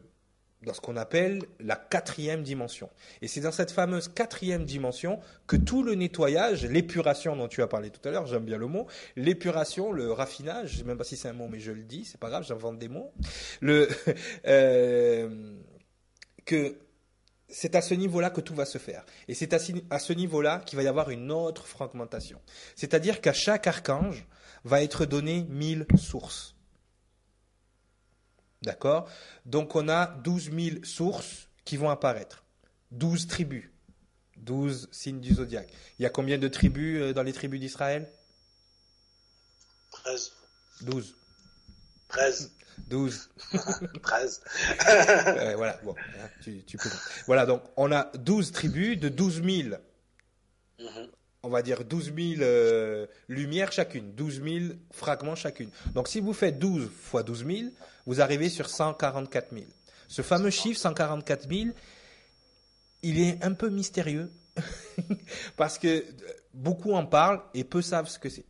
dans ce qu'on appelle la quatrième dimension. Et c'est dans cette fameuse quatrième dimension que tout le nettoyage, l'épuration dont tu as parlé tout à l'heure, j'aime bien le mot, l'épuration, le raffinage, je sais même pas si c'est un mot, mais je le dis, c'est pas grave, j'invente des mots, *laughs* euh, que c'est à ce niveau-là que tout va se faire. Et c'est à ce niveau-là qu'il va y avoir une autre fragmentation. C'est-à-dire qu'à chaque archange va être donné mille sources. D'accord? Donc on a 12 000 sources qui vont apparaître. 12 tribus. 12 signes du zodiaque. Il y a combien de tribus euh, dans les tribus d'Israël? 13. 12. 13. 12. 13. voilà, bon, hein, tu, tu, peux. Voilà, donc on a 12 tribus de 12 000 on va dire 12 000 euh, lumières chacune, 12 000 fragments chacune. Donc si vous faites 12 fois 12 000, vous arrivez sur 144 000. Ce fameux chiffre 144 000, il est un peu mystérieux *laughs* parce que beaucoup en parlent et peu savent ce que c'est.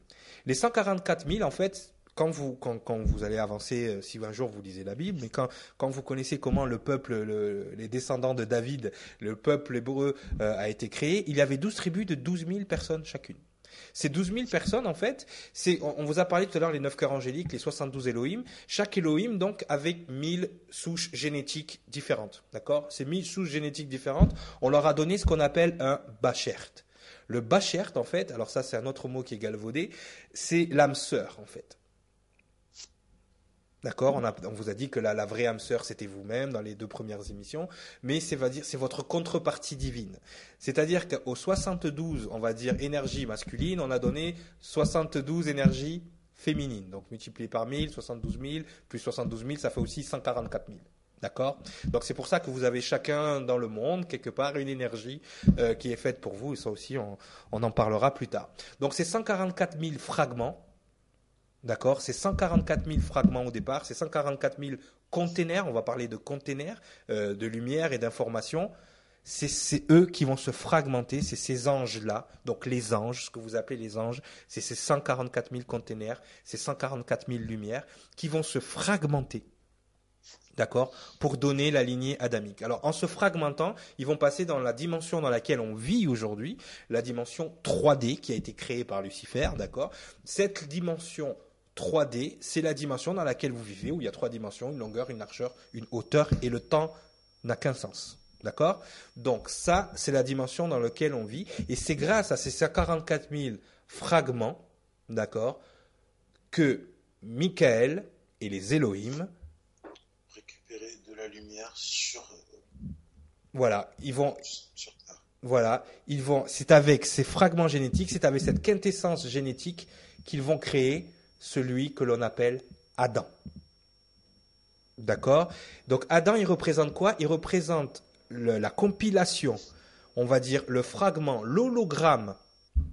Les 144 000, en fait, quand vous, quand, quand, vous allez avancer, euh, si un jour vous lisez la Bible, mais quand, quand vous connaissez comment le peuple, le, les descendants de David, le peuple hébreu euh, a été créé, il y avait 12 tribus de 12 000 personnes chacune. Ces 12 000 personnes, en fait, on, vous a parlé tout à l'heure les neuf cœurs angéliques, les 72 Elohim. Chaque Elohim, donc, avec 1000 souches génétiques différentes. D'accord? Ces 1000 souches génétiques différentes, on leur a donné ce qu'on appelle un bachert. Le bachert, en fait, alors ça c'est un autre mot qui est galvaudé, c'est l'âme sœur, en fait. D'accord on, vous a dit que la, la vraie âme sœur, c'était vous-même dans les deux premières émissions, mais c'est votre contrepartie divine. C'est-à-dire qu'au 72, on va dire énergie masculine, on a donné 72 énergies féminines. Donc multiplié par 1000, 72 000, plus 72 000, ça fait aussi 144 000. D'accord? Donc c'est pour ça que vous avez chacun dans le monde, quelque part, une énergie euh, qui est faite pour vous, et ça aussi, on, on en parlera plus tard. Donc c'est 144 000 fragments D'accord C'est 144 000 fragments au départ, c'est 144 000 containers, on va parler de containers euh, de lumière et d'information. C'est eux qui vont se fragmenter, c'est ces anges-là, donc les anges, ce que vous appelez les anges, c'est ces 144 000 containers, ces 144 000 lumières qui vont se fragmenter. D'accord Pour donner la lignée adamique. Alors, en se fragmentant, ils vont passer dans la dimension dans laquelle on vit aujourd'hui, la dimension 3D qui a été créée par Lucifer, d'accord Cette dimension 3D, c'est la dimension dans laquelle vous vivez, où il y a trois dimensions, une longueur, une largeur, une hauteur, et le temps n'a qu'un sens. D'accord? Donc ça, c'est la dimension dans laquelle on vit, et c'est grâce à ces 44 000 fragments, d'accord, que Michael et les Elohim récupérer de la lumière sur voilà, ils vont sur voilà, ils vont c'est avec ces fragments génétiques, c'est avec cette quintessence génétique qu'ils vont créer celui que l'on appelle Adam. D'accord? Donc Adam, il représente quoi? Il représente la compilation, on va dire le fragment, l'hologramme.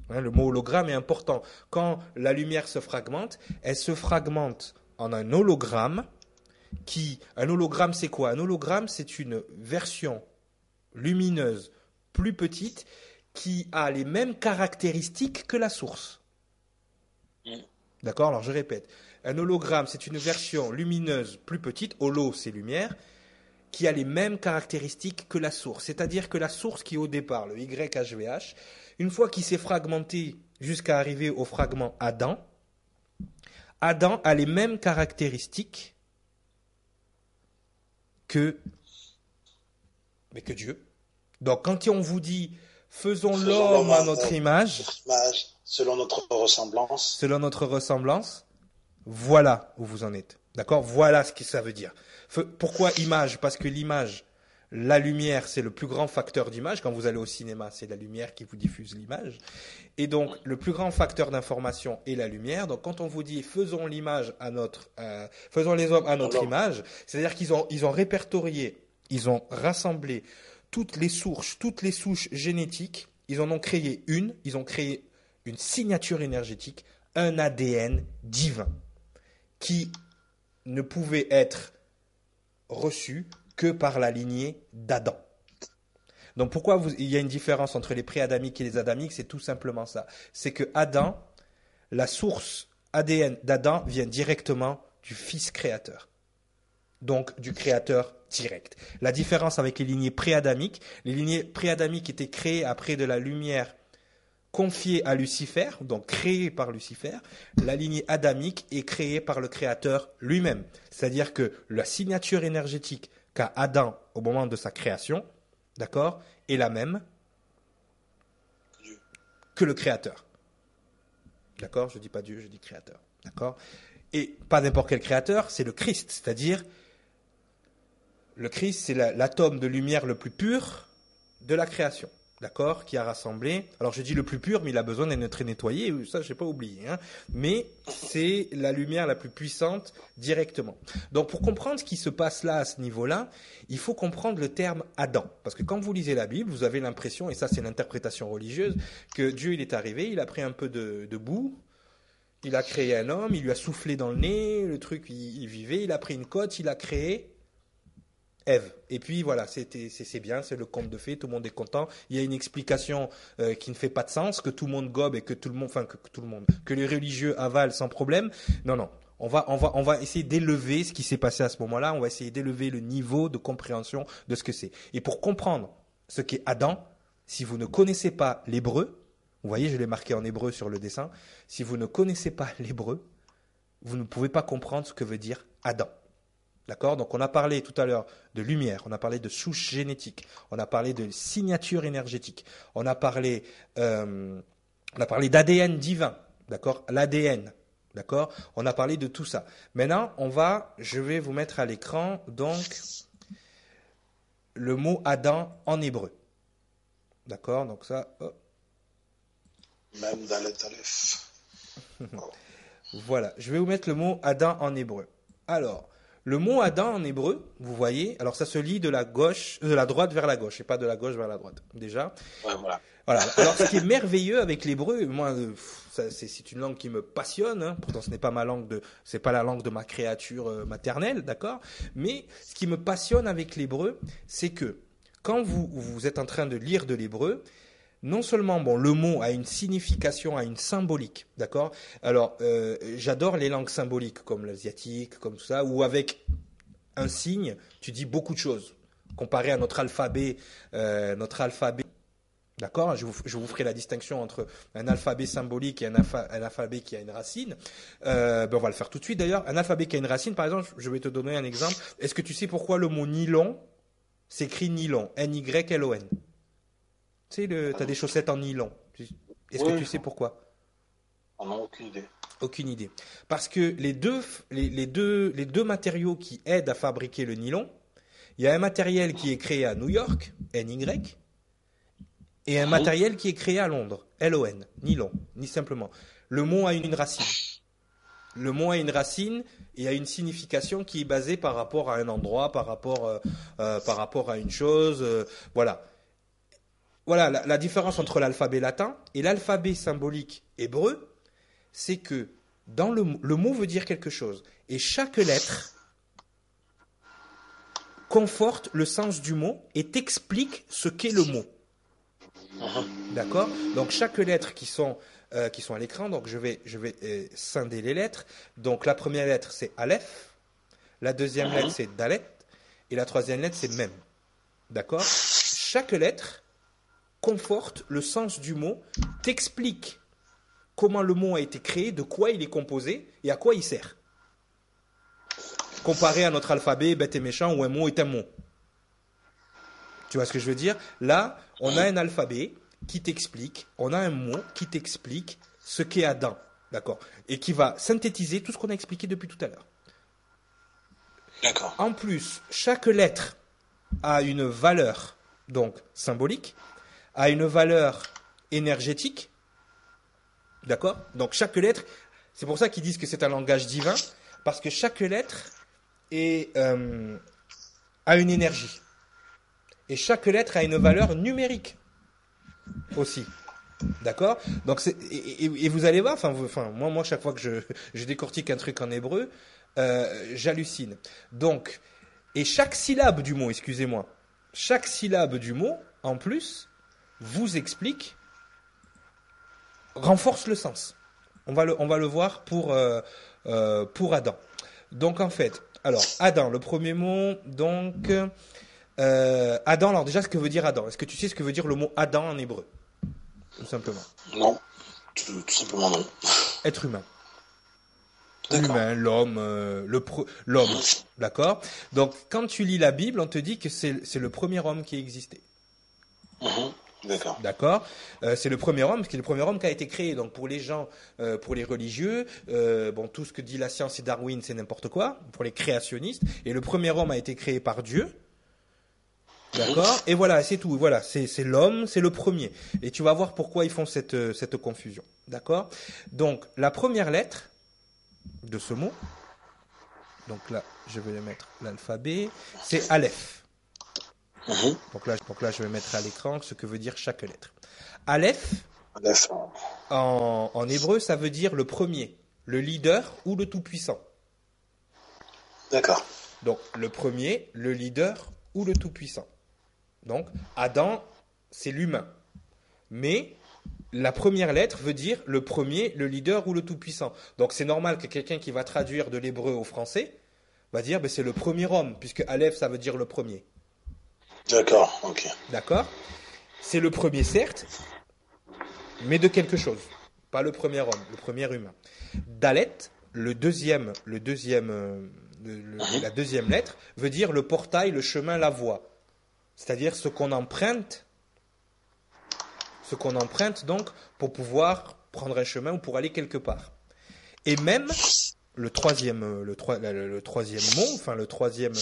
Hein, le mot hologramme est important. Quand la lumière se fragmente, elle se fragmente en un hologramme qui... Un hologramme, c'est quoi? Un hologramme, c'est une version lumineuse plus petite qui a les mêmes caractéristiques que la source. D'accord Alors je répète. Un hologramme, c'est une version lumineuse plus petite, holo c'est lumière, qui a les mêmes caractéristiques que la source. C'est-à-dire que la source qui est au départ, le YHVH, une fois qu'il s'est fragmenté jusqu'à arriver au fragment Adam, Adam a les mêmes caractéristiques que, mais que Dieu. Donc quand on vous dit faisons l'homme à notre image, Selon notre ressemblance. Selon notre ressemblance. Voilà où vous en êtes. D'accord? Voilà ce que ça veut dire. Pourquoi image? Parce que l'image, la lumière, c'est le plus grand facteur d'image. Quand vous allez au cinéma, c'est la lumière qui vous diffuse l'image. Et donc, le plus grand facteur d'information est la lumière. Donc, quand on vous dit faisons l'image à notre, euh, faisons les hommes à notre image, c'est-à-dire qu'ils ont, ils ont répertorié, ils ont rassemblé toutes les sources, toutes les souches génétiques. Ils en ont créé une. Ils ont créé une signature énergétique, un ADN divin qui ne pouvait être reçu que par la lignée d'Adam. Donc pourquoi il y a une différence entre les pré-adamiques et les adamiques? C'est tout simplement ça. C'est que Adam, la source ADN d'Adam vient directement du Fils créateur. Donc du créateur direct. La différence avec les lignées pré-adamiques, les lignées pré-adamiques étaient créées après de la lumière confié à Lucifer, donc créé par Lucifer, la lignée adamique est créée par le Créateur lui-même. C'est-à-dire que la signature énergétique qu'a Adam au moment de sa création, d'accord, est la même que le Créateur. D'accord Je ne dis pas Dieu, je dis Créateur. D'accord Et pas n'importe quel Créateur, c'est le Christ, c'est-à-dire le Christ, c'est l'atome de lumière le plus pur de la création d'accord, qui a rassemblé. Alors je dis le plus pur, mais il a besoin d'être nettoyé, ça je n'ai pas oublié. Hein. Mais c'est la lumière la plus puissante directement. Donc pour comprendre ce qui se passe là à ce niveau-là, il faut comprendre le terme Adam, parce que quand vous lisez la Bible, vous avez l'impression, et ça c'est l'interprétation religieuse, que Dieu il est arrivé, il a pris un peu de, boue. Il a créé un homme, il lui a soufflé dans le nez, le truc, il vivait, il a pris une côte, il a créé Ève. Et puis voilà, c'est, bien, c'est le conte de fées, tout le monde est content. Il y a une explication euh, qui ne fait pas de sens, que tout le monde gobe et que tout le monde, enfin que, tout le monde, que les religieux avalent sans problème. Non, non. On va, on va, on va essayer d'élever ce qui s'est passé à ce moment-là. On va essayer d'élever le niveau de compréhension de ce que c'est. Et pour comprendre ce qu'est Adam, si vous ne connaissez pas l'hébreu, vous voyez, je l'ai marqué en hébreu sur le dessin. Si vous ne connaissez pas l'hébreu, vous ne pouvez pas comprendre ce que veut dire Adam. D'accord? Donc on a parlé tout à l'heure de lumière, on a parlé de souche génétique, on a parlé de signature énergétique, on a parlé, euh, on a parlé d'ADN divin, d'accord? L'ADN, D'accord? On a parlé de tout ça. Maintenant, on va, je vais vous mettre à l'écran donc le mot Adam en hébreu. D'accord? Donc ça. Même Dalet Aleph. *laughs* voilà, je vais vous mettre le mot Adam en hébreu. Alors, le mot Adam en hébreu, vous voyez, alors ça se lit de la gauche, de la droite vers la gauche, et pas de la gauche vers la droite, déjà. Ouais, voilà. Voilà. Alors, ce qui est merveilleux avec l'hébreu, moi, euh, c'est une langue qui me passionne. Hein. Pourtant, ce n'est pas ma langue de, c'est pas la langue de ma créature euh, maternelle, d'accord? Mais ce qui me passionne avec l'hébreu, c'est que quand vous vous êtes en train de lire de l'hébreu, non seulement bon le mot a une signification, a une symbolique, d'accord? Alors euh, j'adore les langues symboliques comme l'asiatique, comme tout ça, où avec un signe tu dis beaucoup de choses comparé à notre alphabet, euh, notre alphabet D'accord? Je vous, ferai la distinction entre un alphabet symbolique et un, alphabet qui a une racine. Euh, ben on va le faire tout de suite d'ailleurs. Un alphabet qui a une racine, par exemple, je vais te donner un exemple. Est-ce que tu sais pourquoi le mot nylon s'écrit nylon? N-Y-L-O-N. Tu sais, tu as des chaussettes en nylon. Est-ce que tu sais pourquoi? On n'a aucune idée. Aucune idée. Parce que les deux, les, les, deux, les deux matériaux qui aident à fabriquer le nylon, il y a un matériel qui est créé à New York, NY, et un matériel qui est créé à Londres, L-O-N, ni long, ni simplement. Le mot a une racine. Le mot a une racine et a une signification qui est basée par rapport à un endroit, par rapport, euh, euh, par rapport à une chose. Euh, voilà. Voilà la, la différence entre l'alphabet latin et l'alphabet symbolique hébreu, c'est que dans le, le mot veut dire quelque chose et chaque lettre conforte le sens du mot et t'explique ce qu'est le mot. D'accord? Donc chaque lettre qui sont euh, qui sont à l'écran, donc je vais je vais euh, scinder les lettres. Donc la première lettre c'est Aleph, la deuxième lettre c'est Dalet et la troisième lettre c'est Mem. D'accord? Chaque lettre conforte le sens du mot, t'explique comment le mot a été créé, de quoi il est composé et à quoi il sert. Comparé à notre alphabet bête et méchant où un mot est un mot. Tu vois ce que je veux dire? Là, on a un alphabet qui t'explique, on a un mot qui t'explique ce qu'est Adam, d'accord? Et qui va synthétiser tout ce qu'on a expliqué depuis tout à l'heure. D'accord. En plus, chaque lettre a une valeur donc symbolique, a une valeur énergétique, d'accord? Donc chaque lettre, c'est pour ça qu'ils disent que c'est un langage divin, parce que chaque lettre est, euh, a une énergie. Et chaque lettre a une valeur numérique aussi. D'accord? Donc et, vous allez voir, moi, moi, chaque fois que je, je décortique un truc en hébreu, euh, j'hallucine. Donc, et chaque syllabe du mot, excusez-moi, chaque syllabe du mot, en plus, vous explique, renforce le sens. On va le, on va le voir pour, euh, euh, pour Adam. Donc en fait, alors Adam, le premier mot, donc euh, Adam, alors déjà, ce que veut dire Adam? Est-ce que tu sais ce que veut dire le mot Adam en hébreu? Tout simplement. Non, tout, simplement non. Être humain. L'humain, l'homme, le l'homme, d'accord? Donc, quand tu lis la Bible, on te dit que c'est le premier homme qui existait. Mhm. D'accord. D'accord. Euh, c'est le premier homme, qui est le premier homme qui a été créé. Donc pour les gens, euh, pour les religieux, euh, bon tout ce que dit la science et Darwin, c'est n'importe quoi. Pour les créationnistes, et le premier homme a été créé par Dieu. D'accord Et voilà, c'est tout. Voilà, c'est l'homme, c'est le premier. Et tu vas voir pourquoi ils font cette confusion. D'accord Donc, la première lettre de ce mot, donc là, je vais mettre l'alphabet, c'est Aleph. Donc, là, donc là, je vais mettre à l'écran ce que veut dire chaque lettre. Aleph, en, en hébreu, ça veut dire le premier, le leader ou le tout-puissant. D'accord. Donc, le premier, le leader ou le tout-puissant. Donc, Adam, c'est l'humain. Mais la première lettre veut dire le premier, le leader ou le tout-puissant. Donc, c'est normal que quelqu'un qui va traduire de l'hébreu au français va dire ben, c'est le premier homme, puisque Aleph, ça veut dire le premier. D'accord, ok. D'accord C'est le premier, certes, mais de quelque chose. Pas le premier homme, le premier humain. Dalet, le deuxième, le deuxième, euh, mhm. la deuxième lettre, veut dire le portail, le chemin, la voie c'est-à-dire ce qu'on emprunte, ce qu'on emprunte donc pour pouvoir prendre un chemin ou pour aller quelque part. Et même le troisième, le, le, troisième mot, enfin le troisième,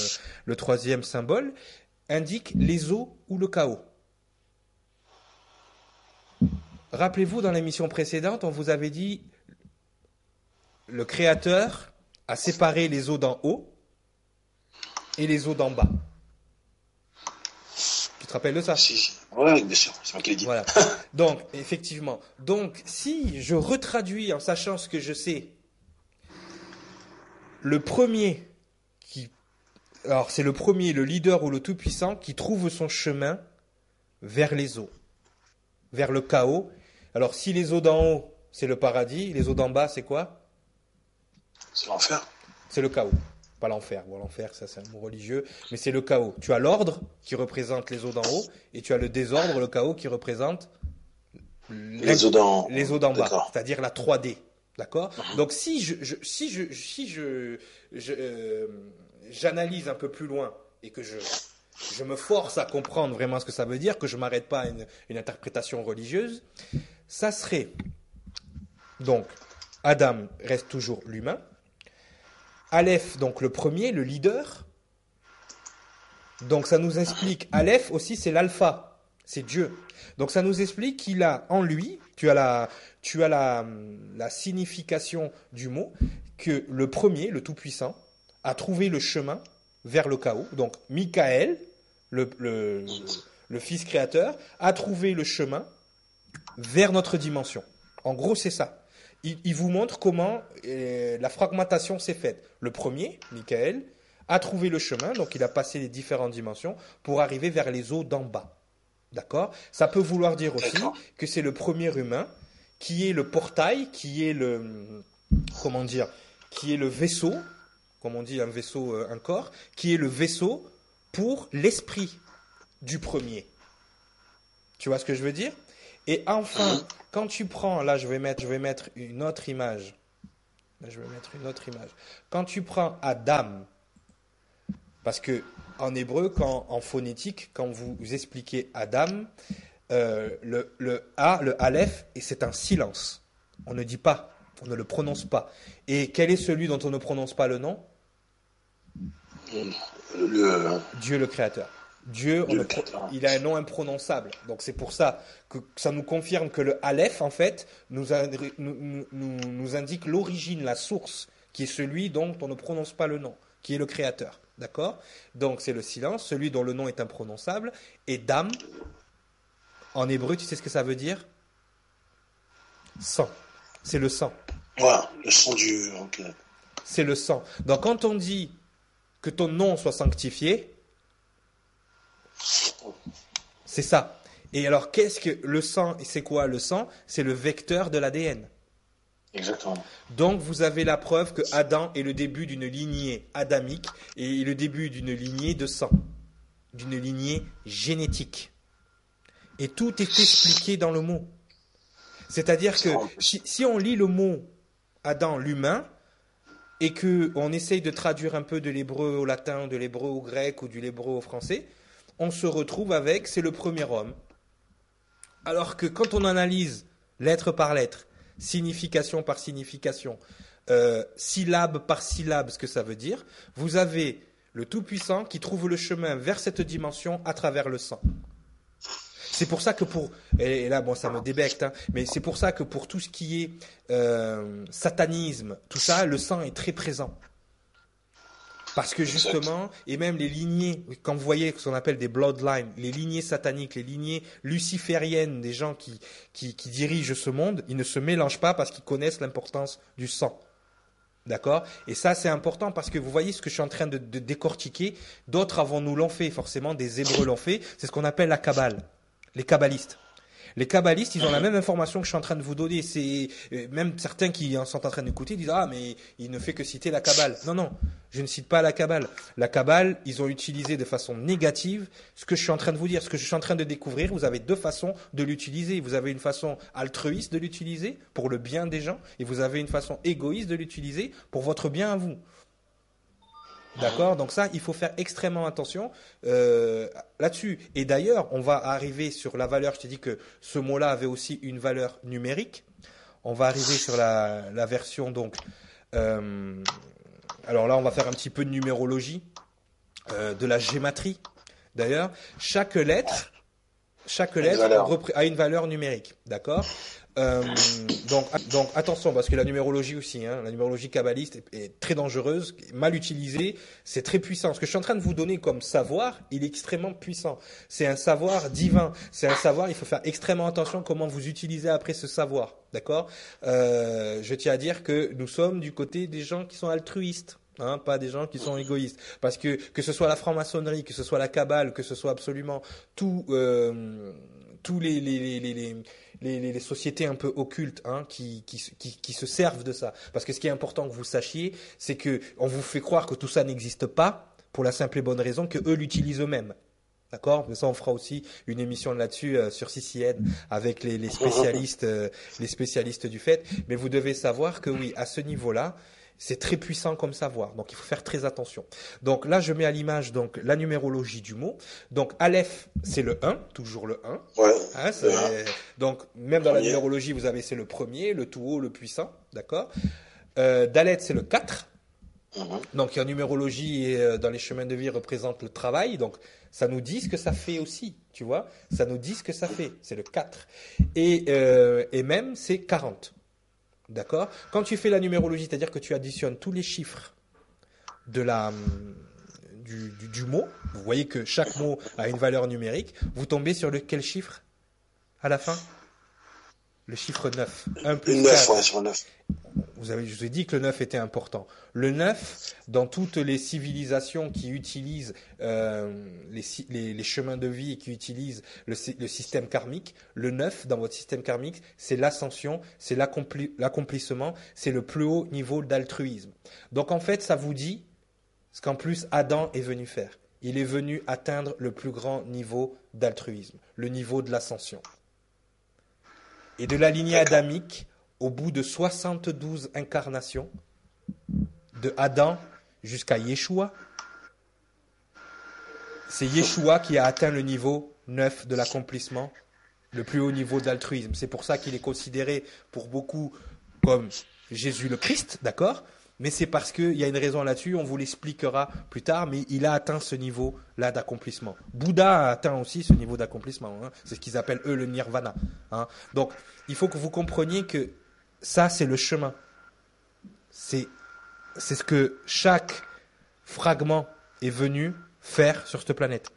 le troisième symbole, indique les eaux ou le chaos. Rappelez-vous, dans l'émission précédente, on vous avait dit le Créateur a séparé les eaux d'en haut et les eaux d'en bas. Tu te rappelles de ça? Oui, bien sûr, c'est moi qui l'ai dit. Voilà. *laughs* Donc, effectivement. Donc, si je retraduis en sachant ce que je sais, le premier. Alors, c'est le premier, le leader ou le tout-puissant qui trouve son chemin vers les eaux, vers le chaos. Alors, si les eaux d'en haut, c'est le paradis, les eaux d'en bas, c'est quoi? C'est l'enfer. C'est le chaos pas l'enfer. Bon, l'enfer, ça c'est un mot religieux, mais c'est le chaos. Tu as l'ordre qui représente les eaux d'en haut, et tu as le désordre, le chaos qui représente les eaux d'en les eaux d'en bas, c'est-à-dire la 3D. D'accord? Mhm. Donc si je, si je si je euh, j'analyse un peu plus loin et que je je me force à comprendre vraiment ce que ça veut dire, que je m'arrête pas à une, une interprétation religieuse, ça serait donc Adam reste toujours l'humain, Aleph, donc le premier, le leader. Donc ça nous explique, Aleph aussi c'est l'alpha, c'est Dieu. Donc ça nous explique qu'il a en lui, tu as la, tu as la, la signification du mot, que le premier, le Tout-Puissant, a trouvé le chemin vers le chaos. Donc Michael, le, le, le Fils créateur, a trouvé le chemin vers notre dimension. En gros, c'est ça il, vous montre comment euh, la fragmentation s'est faite. Le premier, Michael, a trouvé le chemin, donc il a passé les différentes dimensions pour arriver vers les eaux d'en bas. D'accord? Ça peut vouloir dire aussi que c'est le premier humain qui est le portail, qui est le comment dire, qui est le vaisseau, comme on dit un vaisseau, euh, un corps, qui est le vaisseau pour l'esprit du premier. Tu vois ce que je veux dire? Et enfin, quand tu prends, là je vais mettre, une autre image. Je vais mettre une autre image. Quand tu prends Adam, parce que en hébreu, en phonétique, quand vous expliquez Adam, euh, le, le, A, le Aleph, c'est un silence. On ne dit pas, on ne le prononce pas. Et quel est celui dont on ne prononce pas le nom? Le... Dieu le Créateur. Dieu, il a un nom imprononçable. Donc c'est pour ça que ça nous confirme que le Aleph, en fait, nous, nous, indique l'origine, la source, qui est celui dont on ne prononce pas le nom, qui est le Créateur. D'accord? Donc c'est le silence, celui dont le nom est imprononçable. Et Dam, en hébreu, tu sais ce que ça veut dire? Sang. C'est le sang. Voilà, le sang du. C'est le sang. Donc quand on dit que ton nom soit sanctifié, c'est ça. Et alors, qu'est-ce que le sang C'est quoi le sang? C'est le vecteur de l'ADN. Exactement. Donc, vous avez la preuve que Adam est le début d'une lignée adamique et le début d'une lignée de sang, d'une lignée génétique. Et tout est expliqué dans le mot. C'est-à-dire que si, on lit le mot Adam, l'humain, et que on essaye de traduire un peu de l'hébreu au latin, de l'hébreu au grec ou du l'hébreu au français, on se retrouve avec c'est le premier homme. Alors que quand on analyse lettre par lettre, signification par signification, euh, syllabe par syllabe, ce que ça veut dire, vous avez le Tout-Puissant qui trouve le chemin vers cette dimension à travers le sang. C'est pour ça que pour et là bon ça me débecte hein, mais c'est pour ça que pour tout ce qui est euh, satanisme tout ça le sang est très présent parce que justement, et même les lignées, quand vous voyez ce qu'on appelle des bloodlines, les lignées sataniques, les lignées lucifériennes des gens qui, qui, qui dirigent ce monde, ils ne se mélangent pas parce qu'ils connaissent l'importance du sang. D'accord? Et ça, c'est important parce que vous voyez ce que je suis en train de, de décortiquer. D'autres avant nous l'ont fait, forcément, des Hébreux l'ont fait. C'est ce qu'on appelle la Kabbale, les Kabbalistes. Les kabbalistes, ils ont la même information que je suis en train de vous donner. C'est euh, même certains qui sont en train d'écouter disent ah mais il ne fait que citer la kabbale. Non non, je ne cite pas la kabbale. La kabbale, ils ont utilisé de façon négative ce que je suis en train de vous dire, ce que je suis en train de découvrir. Vous avez deux façons de l'utiliser. Vous avez une façon altruiste de l'utiliser pour le bien des gens, et vous avez une façon égoïste de l'utiliser pour votre bien à vous. D'accord? Donc ça, il faut faire extrêmement attention euh, là-dessus. Et d'ailleurs, on va arriver sur la valeur, je t'ai dit que ce mot-là avait aussi une valeur numérique. on va arriver sur la, la version donc. Euh, alors là, on va faire un petit peu de numérologie, euh, de la gématrie. D'ailleurs, chaque lettre, chaque lettre a une valeur numérique, d'accord? Euh, donc, donc attention parce que la numérologie aussi, hein, la numérologie kabbaliste est, très dangereuse, mal utilisée, c'est très puissant. Ce que je suis en train de vous donner comme savoir, il est extrêmement puissant. C'est un savoir divin, c'est un savoir. Il faut faire extrêmement attention comment vous utilisez après ce savoir, d'accord? Euh, Je tiens à dire que nous sommes du côté des gens qui sont altruistes. Hein, pas des gens qui sont égoïstes. Parce que que ce soit la franc-maçonnerie, que ce soit la cabale, que ce soit absolument tout, euh, tous les, les, les, les les, sociétés un peu occultes hein, qui, qui, qui, se servent de ça. Parce que ce qui est important que vous sachiez, c'est que on vous fait croire que tout ça n'existe pas pour la simple et bonne raison que eux l'utilisent eux-mêmes. D'accord? Mais ça, on fera aussi une émission là-dessus euh, sur CCN avec les, spécialistes, euh, les spécialistes du fait. Mais vous devez savoir que oui, à ce niveau-là, c'est très puissant comme savoir, donc il faut faire très attention. Donc là, je mets à l'image donc la numérologie du mot. Donc Aleph, c'est le 1, toujours le 1. Ouais. Hein, donc même dans la numérologie, vous avez c'est le premier, le tout haut, le puissant, d'accord. Euh, Dalet, c'est le 4. Mhm. Donc en numérologie et euh, dans les chemins de vie représente le travail. Donc ça nous dit ce que ça fait aussi, tu vois. Ça nous dit ce que ça fait. C'est le 4. Et, euh, et même c'est 40. D'accord? Quand tu fais la numérologie, c'est-à-dire que tu additionnes tous les chiffres du, du, mot, vous voyez que chaque mot a une valeur numérique, vous tombez sur le, quel chiffre? À la fin? Le chiffre 9. 1 plus 9, sur 9 vous avez, je vous ai dit que le 9 était important. Le 9, dans toutes les civilisations qui utilisent euh, les, les, chemins de vie et qui utilisent le, le, système karmique, le 9 dans votre système karmique, c'est l'ascension, c'est l'accomplissement, c'est le plus haut niveau d'altruisme. Donc en fait, ça vous dit ce qu'en plus Adam est venu faire. Il est venu atteindre le plus grand niveau d'altruisme, le niveau de l'ascension. Et de la lignée adamique, au bout de 72 incarnations, de Adam jusqu'à Yeshua, c'est Yeshua qui a atteint le niveau 9 de l'accomplissement, le plus haut niveau d'altruisme. C'est pour ça qu'il est considéré pour beaucoup comme Jésus le Christ, d'accord? Mais c'est parce qu'il y a une raison là-dessus, on vous l'expliquera plus tard, mais il a atteint ce niveau-là d'accomplissement. Bouddha a atteint aussi ce niveau d'accomplissement. Hein. C'est ce qu'ils appellent eux le nirvana. Hein. Donc, il faut que vous compreniez que ça, c'est le chemin. C'est, ce que chaque fragment est venu faire sur cette planète.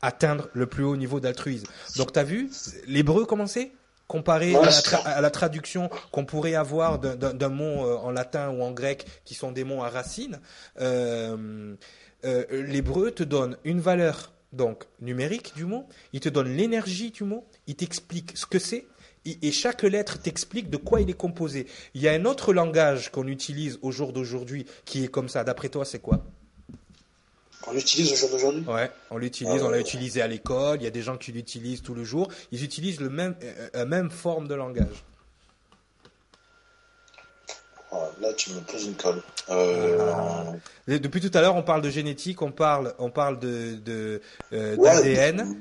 Atteindre le plus haut niveau d'altruisme. Donc, tu as vu, l'hébreu commencer comparé à la, traduction qu'on pourrait avoir d'un mot euh, en latin ou en grec qui sont des mots à racines, euh, euh, l'hébreu te donne une valeur donc numérique du mot, il te donne l'énergie du mot, il t'explique ce que c'est, et chaque lettre t'explique de quoi il est composé. Il y a un autre langage qu'on utilise au jour d'aujourd'hui qui est comme ça. D'après toi, c'est quoi? On l'utilise au jour d'aujourd'hui Ouais, on l'utilise, on l'a euh. utilisé à l'école, il y a des gens qui l'utilisent tous les jours. Ils utilisent le même, euh, la même forme de langage. Ah, là, tu me poses une colle. Euh, depuis tout à l'heure, on parle de génétique, on parle, on parle de, de d'ADN.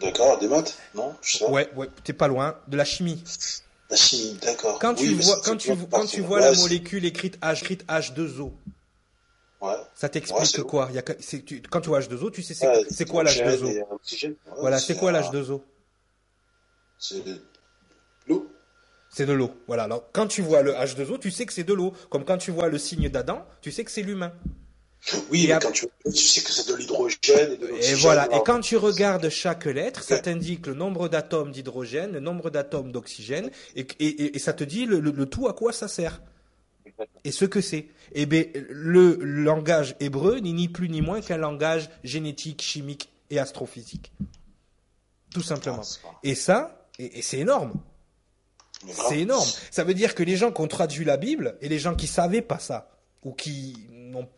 D'accord, des maths, non je sais. Ouais, ouais, t'es pas loin. De la chimie. La chimie, d'accord. Quand tu vois, quand tu, quand tu vois la molécule écrite H, écrite H2O. Ouais. Ça t'explique quoi? Il y a, tu, Quand tu vois H2O, tu sais c'est quoi l'H2O Voilà, c'est quoi l'H2O C'est l'eau. C'est de l'eau. Voilà. Alors, quand tu vois le H2O, tu sais que c'est de l'eau. Comme quand tu vois le signe d'Adam, tu sais que c'est l'humain. Oui, mais quand tu, sais que c'est de l'hydrogène et de l'oxygène. Et voilà. Et quand tu regardes chaque lettre, ça t'indique le nombre d'atomes d'hydrogène, le nombre d'atomes d'oxygène, et, et, et, ça te dit le, le, tout à quoi ça sert. Et ce que c'est. Eh bien, le langage hébreu n'est ni plus ni moins qu'un langage génétique, chimique et astrophysique. Tout simplement. Ah, et ça, et, c'est énorme. C'est énorme. Ça veut dire que les gens qui ont traduit la Bible et les gens qui savaient pas ça, ou qui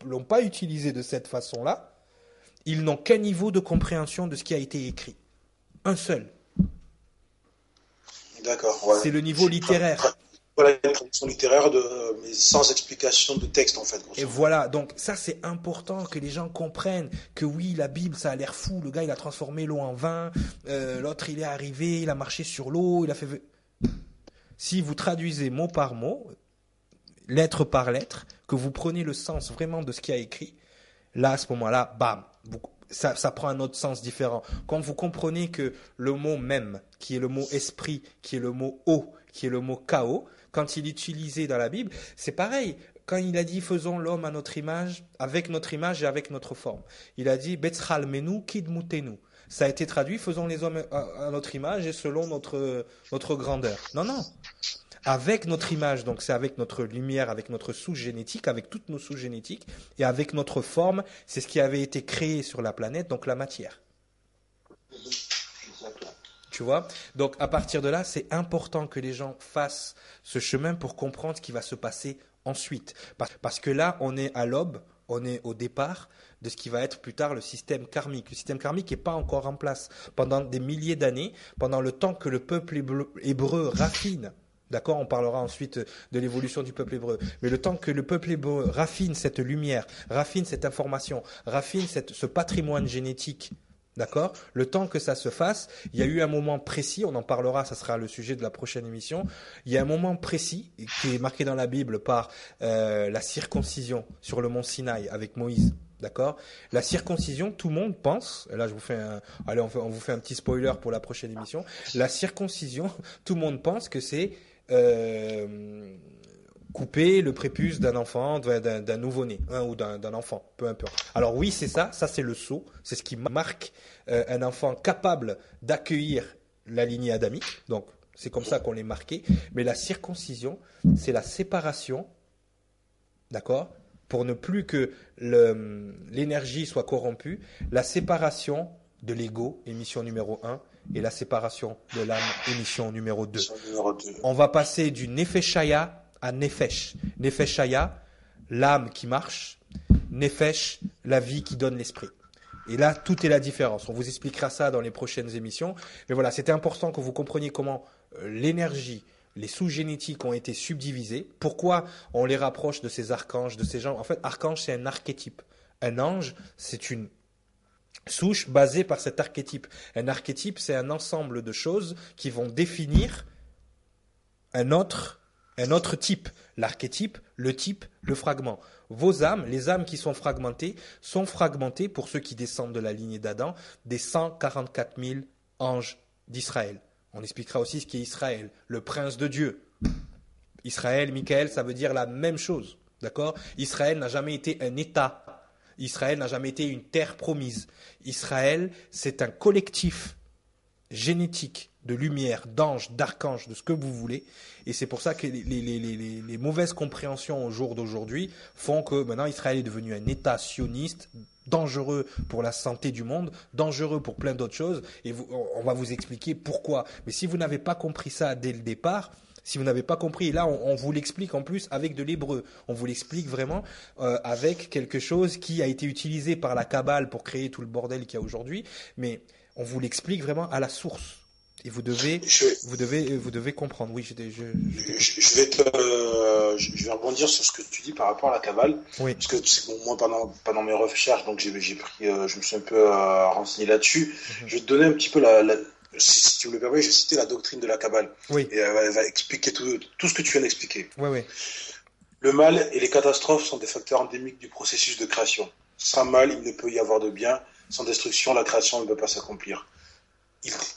l'ont pas utilisé de cette façon-là, ils n'ont qu'un niveau de compréhension de ce qui a été écrit. Un seul. D'accord. C'est le niveau littéraire. Voilà une traduction littéraire de, mais sans explication de texte en fait. Et voilà, donc ça c'est important que les gens comprennent que oui, la Bible ça a l'air fou. Le gars il a transformé l'eau en vin, euh, l'autre il est arrivé, il a marché sur l'eau, il a fait. si vous traduisez mot par mot, lettre par lettre, que vous prenez le sens vraiment de ce qui a écrit, là, à ce moment-là, bam, ça, ça, prend un autre sens différent. Quand vous comprenez que le mot même, qui est le mot esprit, qui est le mot eau, qui est le mot chaos, quand il est dans la Bible, c'est pareil. Quand il a dit faisons l'homme à notre image, avec notre image et avec notre forme, il a dit Betzral menu kidmutenu. Ça a été traduit faisons les hommes à, notre image et selon notre, notre grandeur. Non, non avec notre image, donc c'est avec notre lumière, avec notre souche génétique, avec toutes nos souches génétiques, et avec notre forme, c'est ce qui avait été créé sur la planète, donc la matière. Tu vois Donc à partir de là, c'est important que les gens fassent ce chemin pour comprendre ce qui va se passer ensuite. Parce que là, on est à l'aube, on est au départ de ce qui va être plus tard le système karmique. Le système karmique n'est pas encore en place. Pendant des milliers d'années, pendant le temps que le peuple hébreu raffine D'accord On parlera ensuite de l'évolution du peuple hébreu. Mais le temps que le peuple hébreu raffine cette lumière, raffine cette information, raffine ce patrimoine génétique, d'accord? Le temps que ça se fasse, il y a eu un moment précis, on en parlera, ça sera le sujet de la prochaine émission, il y a un moment précis qui est marqué dans la Bible par euh, la circoncision sur le mont Sinaï avec Moïse. D'accord? La circoncision, tout le monde pense, là je vous fais un, allez on vous fait un petit spoiler pour la prochaine émission, la circoncision, *laughs* tout le monde pense que c'est euh, couper le prépuce d'un enfant, d'un nouveau-né, hein, ou d'un enfant, peu importe. Alors oui, c'est ça, ça c'est le sceau, c'est ce qui marque euh, un enfant capable d'accueillir la lignée adamique. Donc c'est comme ça qu'on l'est marqué. Mais la circoncision, c'est la séparation, d'accord, pour ne plus que l'énergie soit corrompue, la séparation de l'ego, émission numéro 1, et la séparation de l'âme, émission numéro 2. On va passer du Nefeshaya Nefesh. Nefeshaya, l'âme qui marche. Nefesh, la vie qui donne l'esprit. Et là, tout est la différence. On vous expliquera ça dans les prochaines émissions. Mais voilà, c'était important que vous compreniez comment euh, l'énergie, les sous-génétiques ont été subdivisés. Pourquoi on les rapproche de ces archanges, de ces gens? En fait, archange, c'est un archétype. Un ange, c'est une souche basée par cet archétype. Un archétype, c'est un ensemble de choses qui vont définir un autre, un autre type. L'archétype, le type, le fragment. Vos âmes, les âmes qui sont fragmentées, sont fragmentées, pour ceux qui descendent de la lignée d'Adam, des 144 000 anges d'Israël. On expliquera aussi ce qu'est Israël, le prince de Dieu. Israël, Michael, ça veut dire la même chose. D'accord? Israël n'a jamais été un État Israël n'a jamais été une terre promise. Israël, c'est un collectif génétique de lumière, d'anges, d'archanges, de ce que vous voulez. Et c'est pour ça que les, mauvaises compréhensions au jour d'aujourd'hui font que maintenant Israël est devenu un État sioniste dangereux pour la santé du monde, dangereux pour plein d'autres choses. Et on va vous expliquer pourquoi. Mais si vous n'avez pas compris ça dès le départ, si vous n'avez pas compris, là, on, vous l'explique en plus avec de l'hébreu. On vous l'explique vraiment euh, avec quelque chose qui a été utilisé par la Kabbale pour créer tout le bordel qu'il y a aujourd'hui. Mais on vous l'explique vraiment à la source. Et vous devez, vous devez, vous devez comprendre. Oui, je, je, vais te, euh, je vais rebondir sur ce que tu dis par rapport à la Kabbale. Oui. Parce que bon, moi, pendant, pendant mes recherches, donc j'ai pris, euh, je me suis un peu renseigné là-dessus. Mhm. Je vais te donner un petit peu la, si, tu me le permets, je vais citer la doctrine de la Kabbale. Oui. Et elle va, expliquer tout, tout, ce que tu viens d'expliquer. Oui, oui. Le mal et les catastrophes sont des facteurs endémiques du processus de création. Sans mal, il ne peut y avoir de bien. Sans destruction, la création ne peut pas s'accomplir.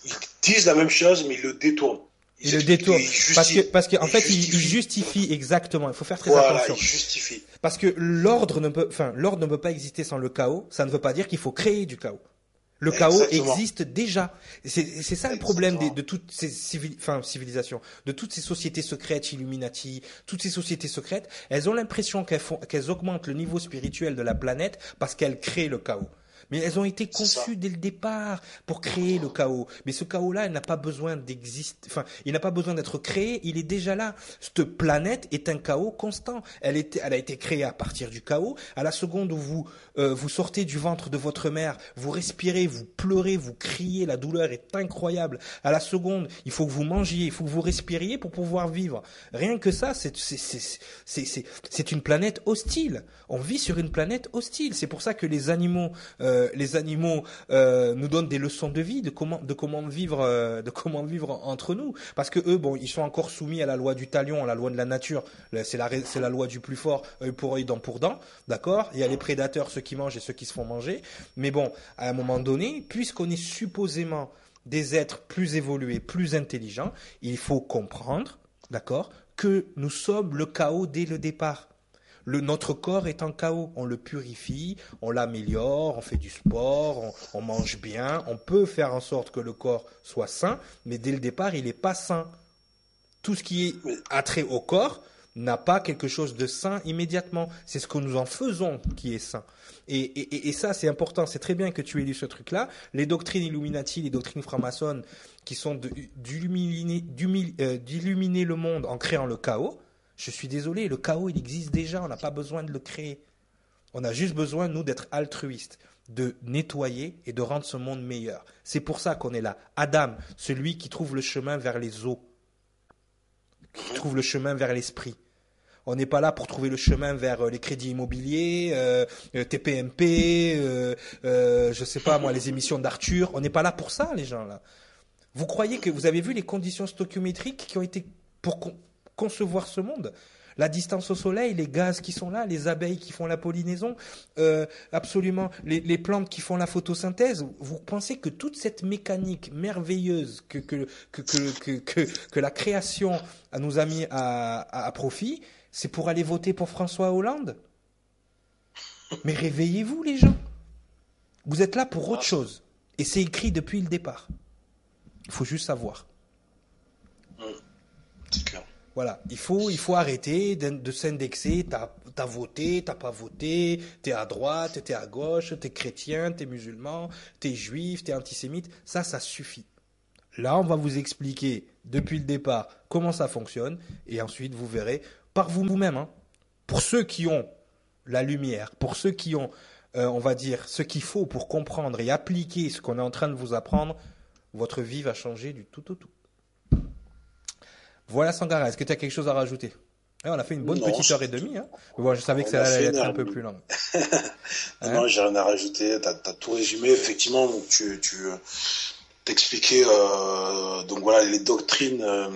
Ils, disent la même chose, mais ils le détournent. Ils, le détournent. Parce que, parce qu'en fait, ils justifient exactement. Il faut faire très voilà, attention. Ils justifient. Parce que l'ordre ne peut, enfin, l'ordre ne peut pas exister sans le chaos. Ça ne veut pas dire qu'il faut créer du chaos. Le chaos existe déjà. C'est ça le problème de, toutes ces civilisations, de toutes ces sociétés secrètes, Illuminati, toutes ces sociétés secrètes. Elles ont l'impression qu'elles augmentent le niveau spirituel de la planète parce qu'elles créent le chaos mais elles ont été conçues dès le départ pour créer le chaos. Mais ce chaos-là, il n'a pas besoin d'exister, enfin, il n'a pas besoin d'être créé, il est déjà là. Cette planète est un chaos constant. Elle, a été créée à partir du chaos. À la seconde où vous, euh, vous sortez du ventre de votre mère, vous respirez, vous pleurez, vous criez, la douleur est incroyable. À la seconde, il faut que vous mangiez, il faut que vous respiriez pour pouvoir vivre. Rien que ça, c'est, c'est, une planète hostile. On vit sur une planète hostile. C'est pour ça que les animaux, euh, les animaux euh, nous donnent des leçons de vie, de comment, vivre, euh, de comment vivre entre nous. Parce que eux, bon, ils sont encore soumis à la loi du talion, à la loi de la nature. C'est la, c'est la loi du plus fort, œil pour œil, dent pour dent, d'accord? Il y a les prédateurs, ceux qui mangent et ceux qui se font manger. Mais bon, à un moment donné, puisqu'on est supposément des êtres plus évolués, plus intelligents, il faut comprendre, d'accord, que nous sommes le chaos dès le départ. Le, notre corps est en chaos. On le purifie, on l'améliore, on fait du sport, on, mange bien. On peut faire en sorte que le corps soit sain, mais dès le départ, il n'est pas sain. Tout ce qui est attrait au corps n'a pas quelque chose de sain immédiatement. C'est ce que nous en faisons qui est sain. Et, ça, c'est important. C'est très bien que tu aies lu ce truc-là. Les doctrines Illuminati, les doctrines franc-maçonnes, qui sont euh, d'illuminer le monde en créant le chaos, je suis désolé, le chaos, il existe déjà, on n'a pas besoin de le créer. On a juste besoin, nous, d'être altruistes, de nettoyer et de rendre ce monde meilleur. C'est pour ça qu'on est là. Adam, celui qui trouve le chemin vers les eaux, qui trouve le chemin vers l'esprit. On n'est pas là pour trouver le chemin vers euh, les crédits immobiliers, euh, euh TPMP, euh, euh, je sais pas moi, les émissions d'Arthur. On n'est pas là pour ça, les gens là. Vous croyez que vous avez vu les conditions stoichiométriques qui ont été pour concevoir ce monde. La distance au soleil, les gaz qui sont là, les abeilles qui font la pollinaison, euh, absolument les, plantes qui font la photosynthèse. Vous pensez que toute cette mécanique merveilleuse que, que, que, que, la création nous a mis à, profit, c'est pour aller voter pour François Hollande? Mais réveillez-vous les gens. Vous êtes là pour autre chose. Et c'est écrit depuis le départ. Il faut juste savoir. C'est clair. Voilà, il faut, il faut arrêter de, s'indexer. T'as as voté, t'as pas voté, t'es à droite, t'es à gauche, t'es chrétien, t'es musulman, t'es juif, t'es antisémite. Ça, ça suffit. Là, on va vous expliquer depuis le départ comment ça fonctionne, et ensuite vous verrez par vous-même. Hein. Pour ceux qui ont la lumière, pour ceux qui ont, euh, on va dire, ce qu'il faut pour comprendre et appliquer ce qu'on est en train de vous apprendre, votre vie va changer du tout au tout. Voilà Sangara, est-ce que tu as quelque chose à rajouter? On a fait une bonne petite heure et demie. Hein. Bon, je savais que ça allait être un peu plus long. *laughs* non, j'ai rien à rajouter. Tu as, tout résumé. Effectivement, tu, tu t'expliquais euh, donc voilà les doctrines, euh,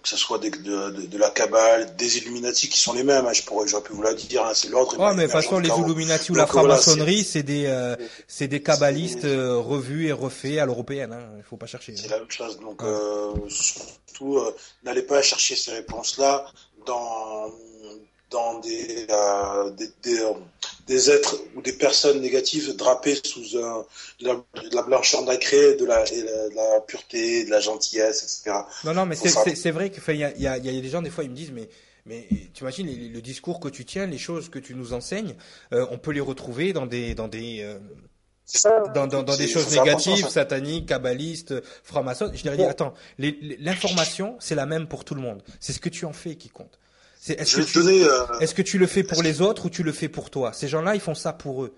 que ce soit de, de, la Kabbale, des Illuminati qui sont les mêmes. Hein, je pourrais, j'aurais pu vous la dire. Hein, c'est l'ordre. Mais de toute façon, les Illuminati ou la franc-maçonnerie, c'est des, euh, c'est des kabbalistes euh, revus et refaits à l'européenne. Hein. Il faut pas chercher. C'est la même chose. Donc surtout, n'allez pas chercher ces réponses-là dans dans des, des, des, des, êtres ou des personnes négatives drapées sous de, la, blancheur nacrée, de la, de la pureté, de la gentillesse, etc. Non, non, mais c'est vrai qu'il y a, y, a, y a des gens, des fois, ils me disent, mais mais tu imagines le discours que tu tiens, les choses que tu nous enseignes, euh, on peut les retrouver dans des dans des euh, dans, dans, dans des choses négatives, sataniques, kabbalistes, francs-maçons. Je leur dis, attends, l'information, c'est la même pour tout le monde. C'est ce que tu en fais qui compte. Est-ce que, euh, est que, tu le fais pour les autres ou tu le fais pour toi? Ces gens-là, ils font ça pour eux.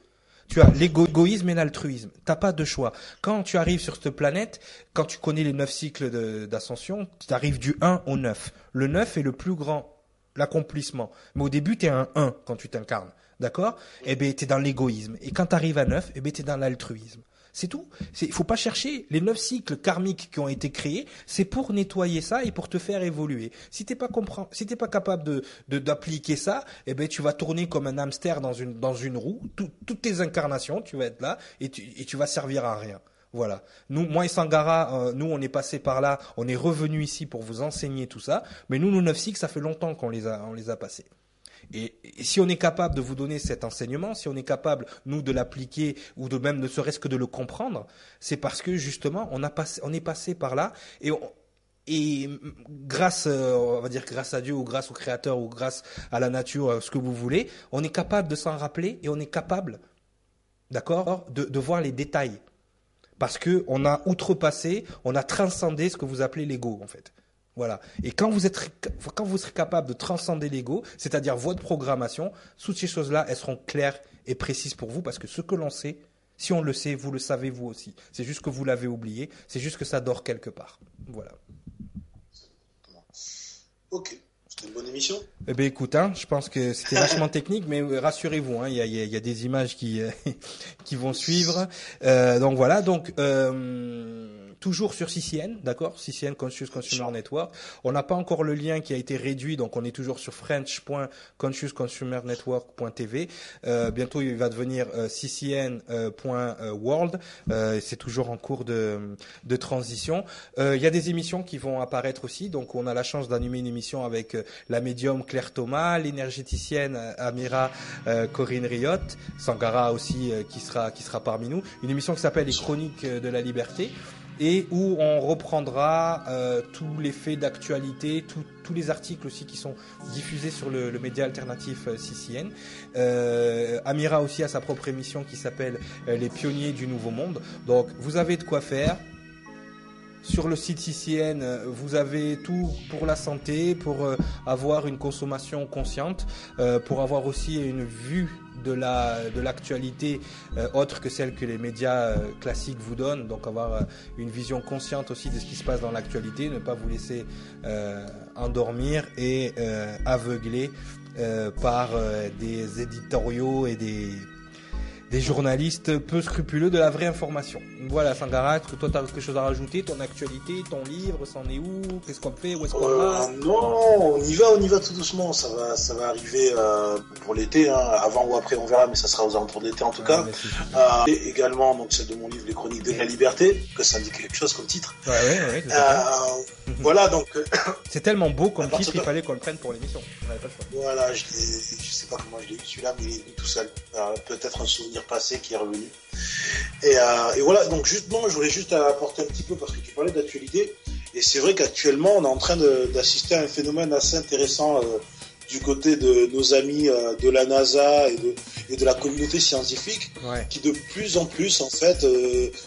Tu as l'égoïsme et l'altruisme. T'as pas de choix. Quand tu arrives sur cette planète, quand tu connais les neuf cycles d'ascension, tu arrives du 1 au 9. Le 9 est le plus grand, l'accomplissement. Mais au début, tu es un 1 quand tu t'incarnes. D'accord? Eh bien, tu es dans l'égoïsme. Et quand tu arrives à 9, eh bien, tu es dans l'altruisme. C'est tout. Il faut pas chercher les neuf cycles karmiques qui ont été créés. C'est pour nettoyer ça et pour te faire évoluer. Si t'es pas comprend, si t'es pas capable de d'appliquer ça, eh ben tu vas tourner comme un hamster dans une dans une roue. toutes tes incarnations, tu vas être là et tu et vas servir à rien. Voilà. Nous, moi et Sangara, euh, nous, on est passé par là, on est revenu ici pour vous enseigner tout ça. Mais nous, nos neuf cycles, ça fait longtemps qu'on les a, on les a passés. Et, si on est capable de vous donner cet enseignement, si on est capable, nous, de l'appliquer ou de même ne serait-ce que de le comprendre, c'est parce que justement, on, a on est passé par là et et grâce, euh, on va dire grâce à Dieu ou grâce au Créateur ou grâce à la nature, euh, ce que vous voulez, on est capable de s'en rappeler et on est capable, d'accord, de, de voir les détails. Parce que on a outrepassé, on a transcendé ce que vous appelez l'ego, en fait. Voilà. Et quand vous êtes, quand vous serez capable de transcender l'ego, c'est-à-dire votre programmation, toutes ces choses-là, elles seront claires et précises pour vous parce que ce que l'on sait, si on le sait, vous le savez vous aussi. C'est juste que vous l'avez oublié. C'est juste que ça dort quelque part. Voilà. Ok. une bonne émission Eh ben écoute, hein, je pense que c'était vachement *laughs* technique, mais rassurez-vous, hein, il y, a, y, a, des images qui *laughs* qui vont suivre. Euh, donc voilà, donc euh, toujours sur CCN, d'accord? CCN Conscious Consumer Network. On n'a pas encore le lien qui a été réduit, donc on est toujours sur french.consciousconsumernetwork.tv. Euh, bientôt, il va devenir euh, ccn.world. Euh, c'est toujours en cours de, de transition. Euh, il y a des émissions qui vont apparaître aussi, donc on a la chance d'animer une émission avec euh, la médium Claire Thomas, l'énergéticienne Amira Corinne Riot, Sangara aussi qui sera qui sera parmi nous. Une émission qui s'appelle Les Chroniques de la Liberté et où on reprendra euh, tous les faits d'actualité, tous les articles aussi qui sont diffusés sur le, média alternatif euh, CCN. Euh, Amira aussi a sa propre émission qui s'appelle Les pionniers du nouveau monde. Donc vous avez de quoi faire. Sur le site CCN, vous avez tout pour la santé, pour avoir une consommation consciente, pour avoir aussi une vue de la de l'actualité euh, autre que celle que les médias euh, classiques vous donnent. Donc avoir euh, une vision consciente aussi de ce qui se passe dans l'actualité, ne pas vous laisser endormir et aveugler par des éditoriaux et des journalistes peu scrupuleux de la vraie information. Voilà, Sangara, est-ce que toi tu as quelque chose à rajouter Ton actualité, ton livre, c'en est où Qu'est-ce qu'on fait Où est-ce qu'on va? Euh, Non, on y va, on y va tout doucement. Ça va, ça va arriver euh, pour l'été, hein. avant ou après, on verra, mais ça sera aux alentours de l'été en tout cas. Euh, et également, donc celle de mon livre Les Chroniques de la Liberté, que ça indique quelque chose comme titre. Ouais, ouais, ouais. *laughs* voilà, donc. *laughs* C'est tellement beau comme titre, il fallait qu'on le prenne pour l'émission. Voilà, je, je sais pas comment je l'ai eu celui-là, mais il est tout seul. Peut-être un souvenir passé qui est revenu. Et, voilà, donc justement, je voulais juste apporter un petit peu parce que tu parlais d'actualité. Et c'est vrai qu'actuellement, on est en train d'assister à un phénomène assez intéressant euh, du côté de nos amis euh, de la NASA et de, et de la communauté scientifique, qui de plus en plus, en fait,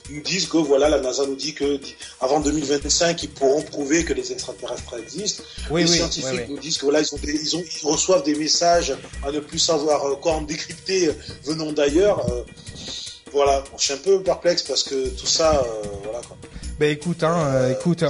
nous disent que voilà, la NASA nous dit que avant 2025, ils pourront prouver que les extraterrestres existent. les scientifiques nous disent que voilà, ils, ont ils, ont, ils reçoivent des messages à ne plus savoir quoi en décrypter venant d'ailleurs. Voilà, je suis un peu perplexe parce que tout ça, euh, voilà quoi. Ben écoute, hein, euh, écoute,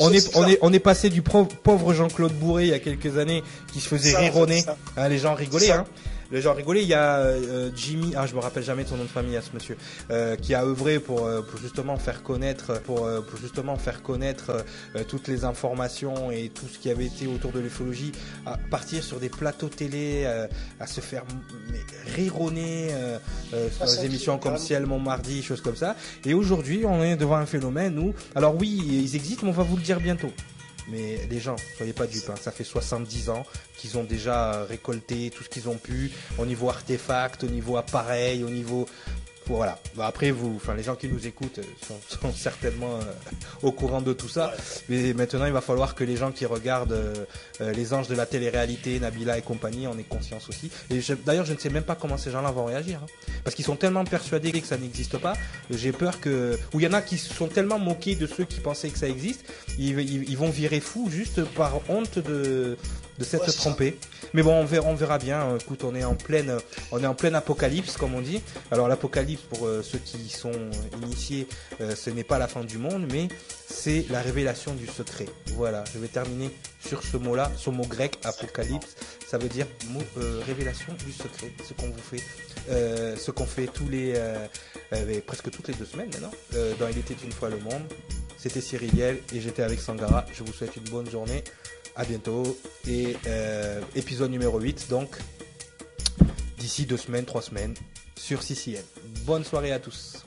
on, est, on est, on est passé du pauvre Jean-Claude Bourré il y a quelques années qui se faisait rironner, hein, les gens rigolaient, hein les gens rigolaient. Il y a euh, Jimmy, ah je me rappelle jamais son nom de famille à ce monsieur, euh, qui a œuvré pour, euh, pour justement faire connaître, pour, pour justement faire connaître toutes les informations et tout ce qui avait été autour de l'ufologie, à partir sur des plateaux télé, à se faire rironner sur des émissions comme Ciel Montmardi, choses comme ça. Et aujourd'hui, on est devant un phénomène où, alors oui, ils existent, mais on va vous le dire bientôt. Mais les gens, soyez pas dupes, hein. ça fait 70 ans qu'ils ont déjà récolté tout ce qu'ils ont pu au niveau artefact, au niveau appareil, au niveau voilà. Bah, après, vous, enfin, les gens qui nous écoutent sont, *laughs* sont certainement euh, au courant de tout ça. Mais maintenant, il va falloir que les gens qui regardent euh, euh, les anges de la télé-réalité, Nabila et compagnie, en aient conscience aussi. Et d'ailleurs, je ne sais même pas comment ces gens-là vont réagir, hein. parce qu'ils sont tellement persuadés que ça n'existe pas. J'ai peur que, ou il y en a qui sont tellement moqués de ceux qui pensaient que ça existe, ils, ils, vont virer fou juste par honte de de s'être trompé. Mais bon, on verra, on verra bien. Écoute, on est en pleine, on est en pleine apocalypse, comme on dit. Alors l'apocalypse, pour euh, ceux qui sont initiés, euh, ce n'est pas la fin du monde, mais c'est la révélation du secret. Voilà, je vais terminer sur ce mot-là, ce mot grec, apocalypse. Ça veut dire mot, euh, révélation du secret. Ce qu'on vous fait, ce qu'on fait tous les, presque toutes les deux semaines maintenant. dans Il était une fois le monde. C'était Cyriliel et j'étais avec Sangara. Je vous souhaite une bonne journée à bientôt. Et euh, épisode numéro 8, donc d'ici deux semaines, trois semaines, sur CCN. Bonne soirée à tous.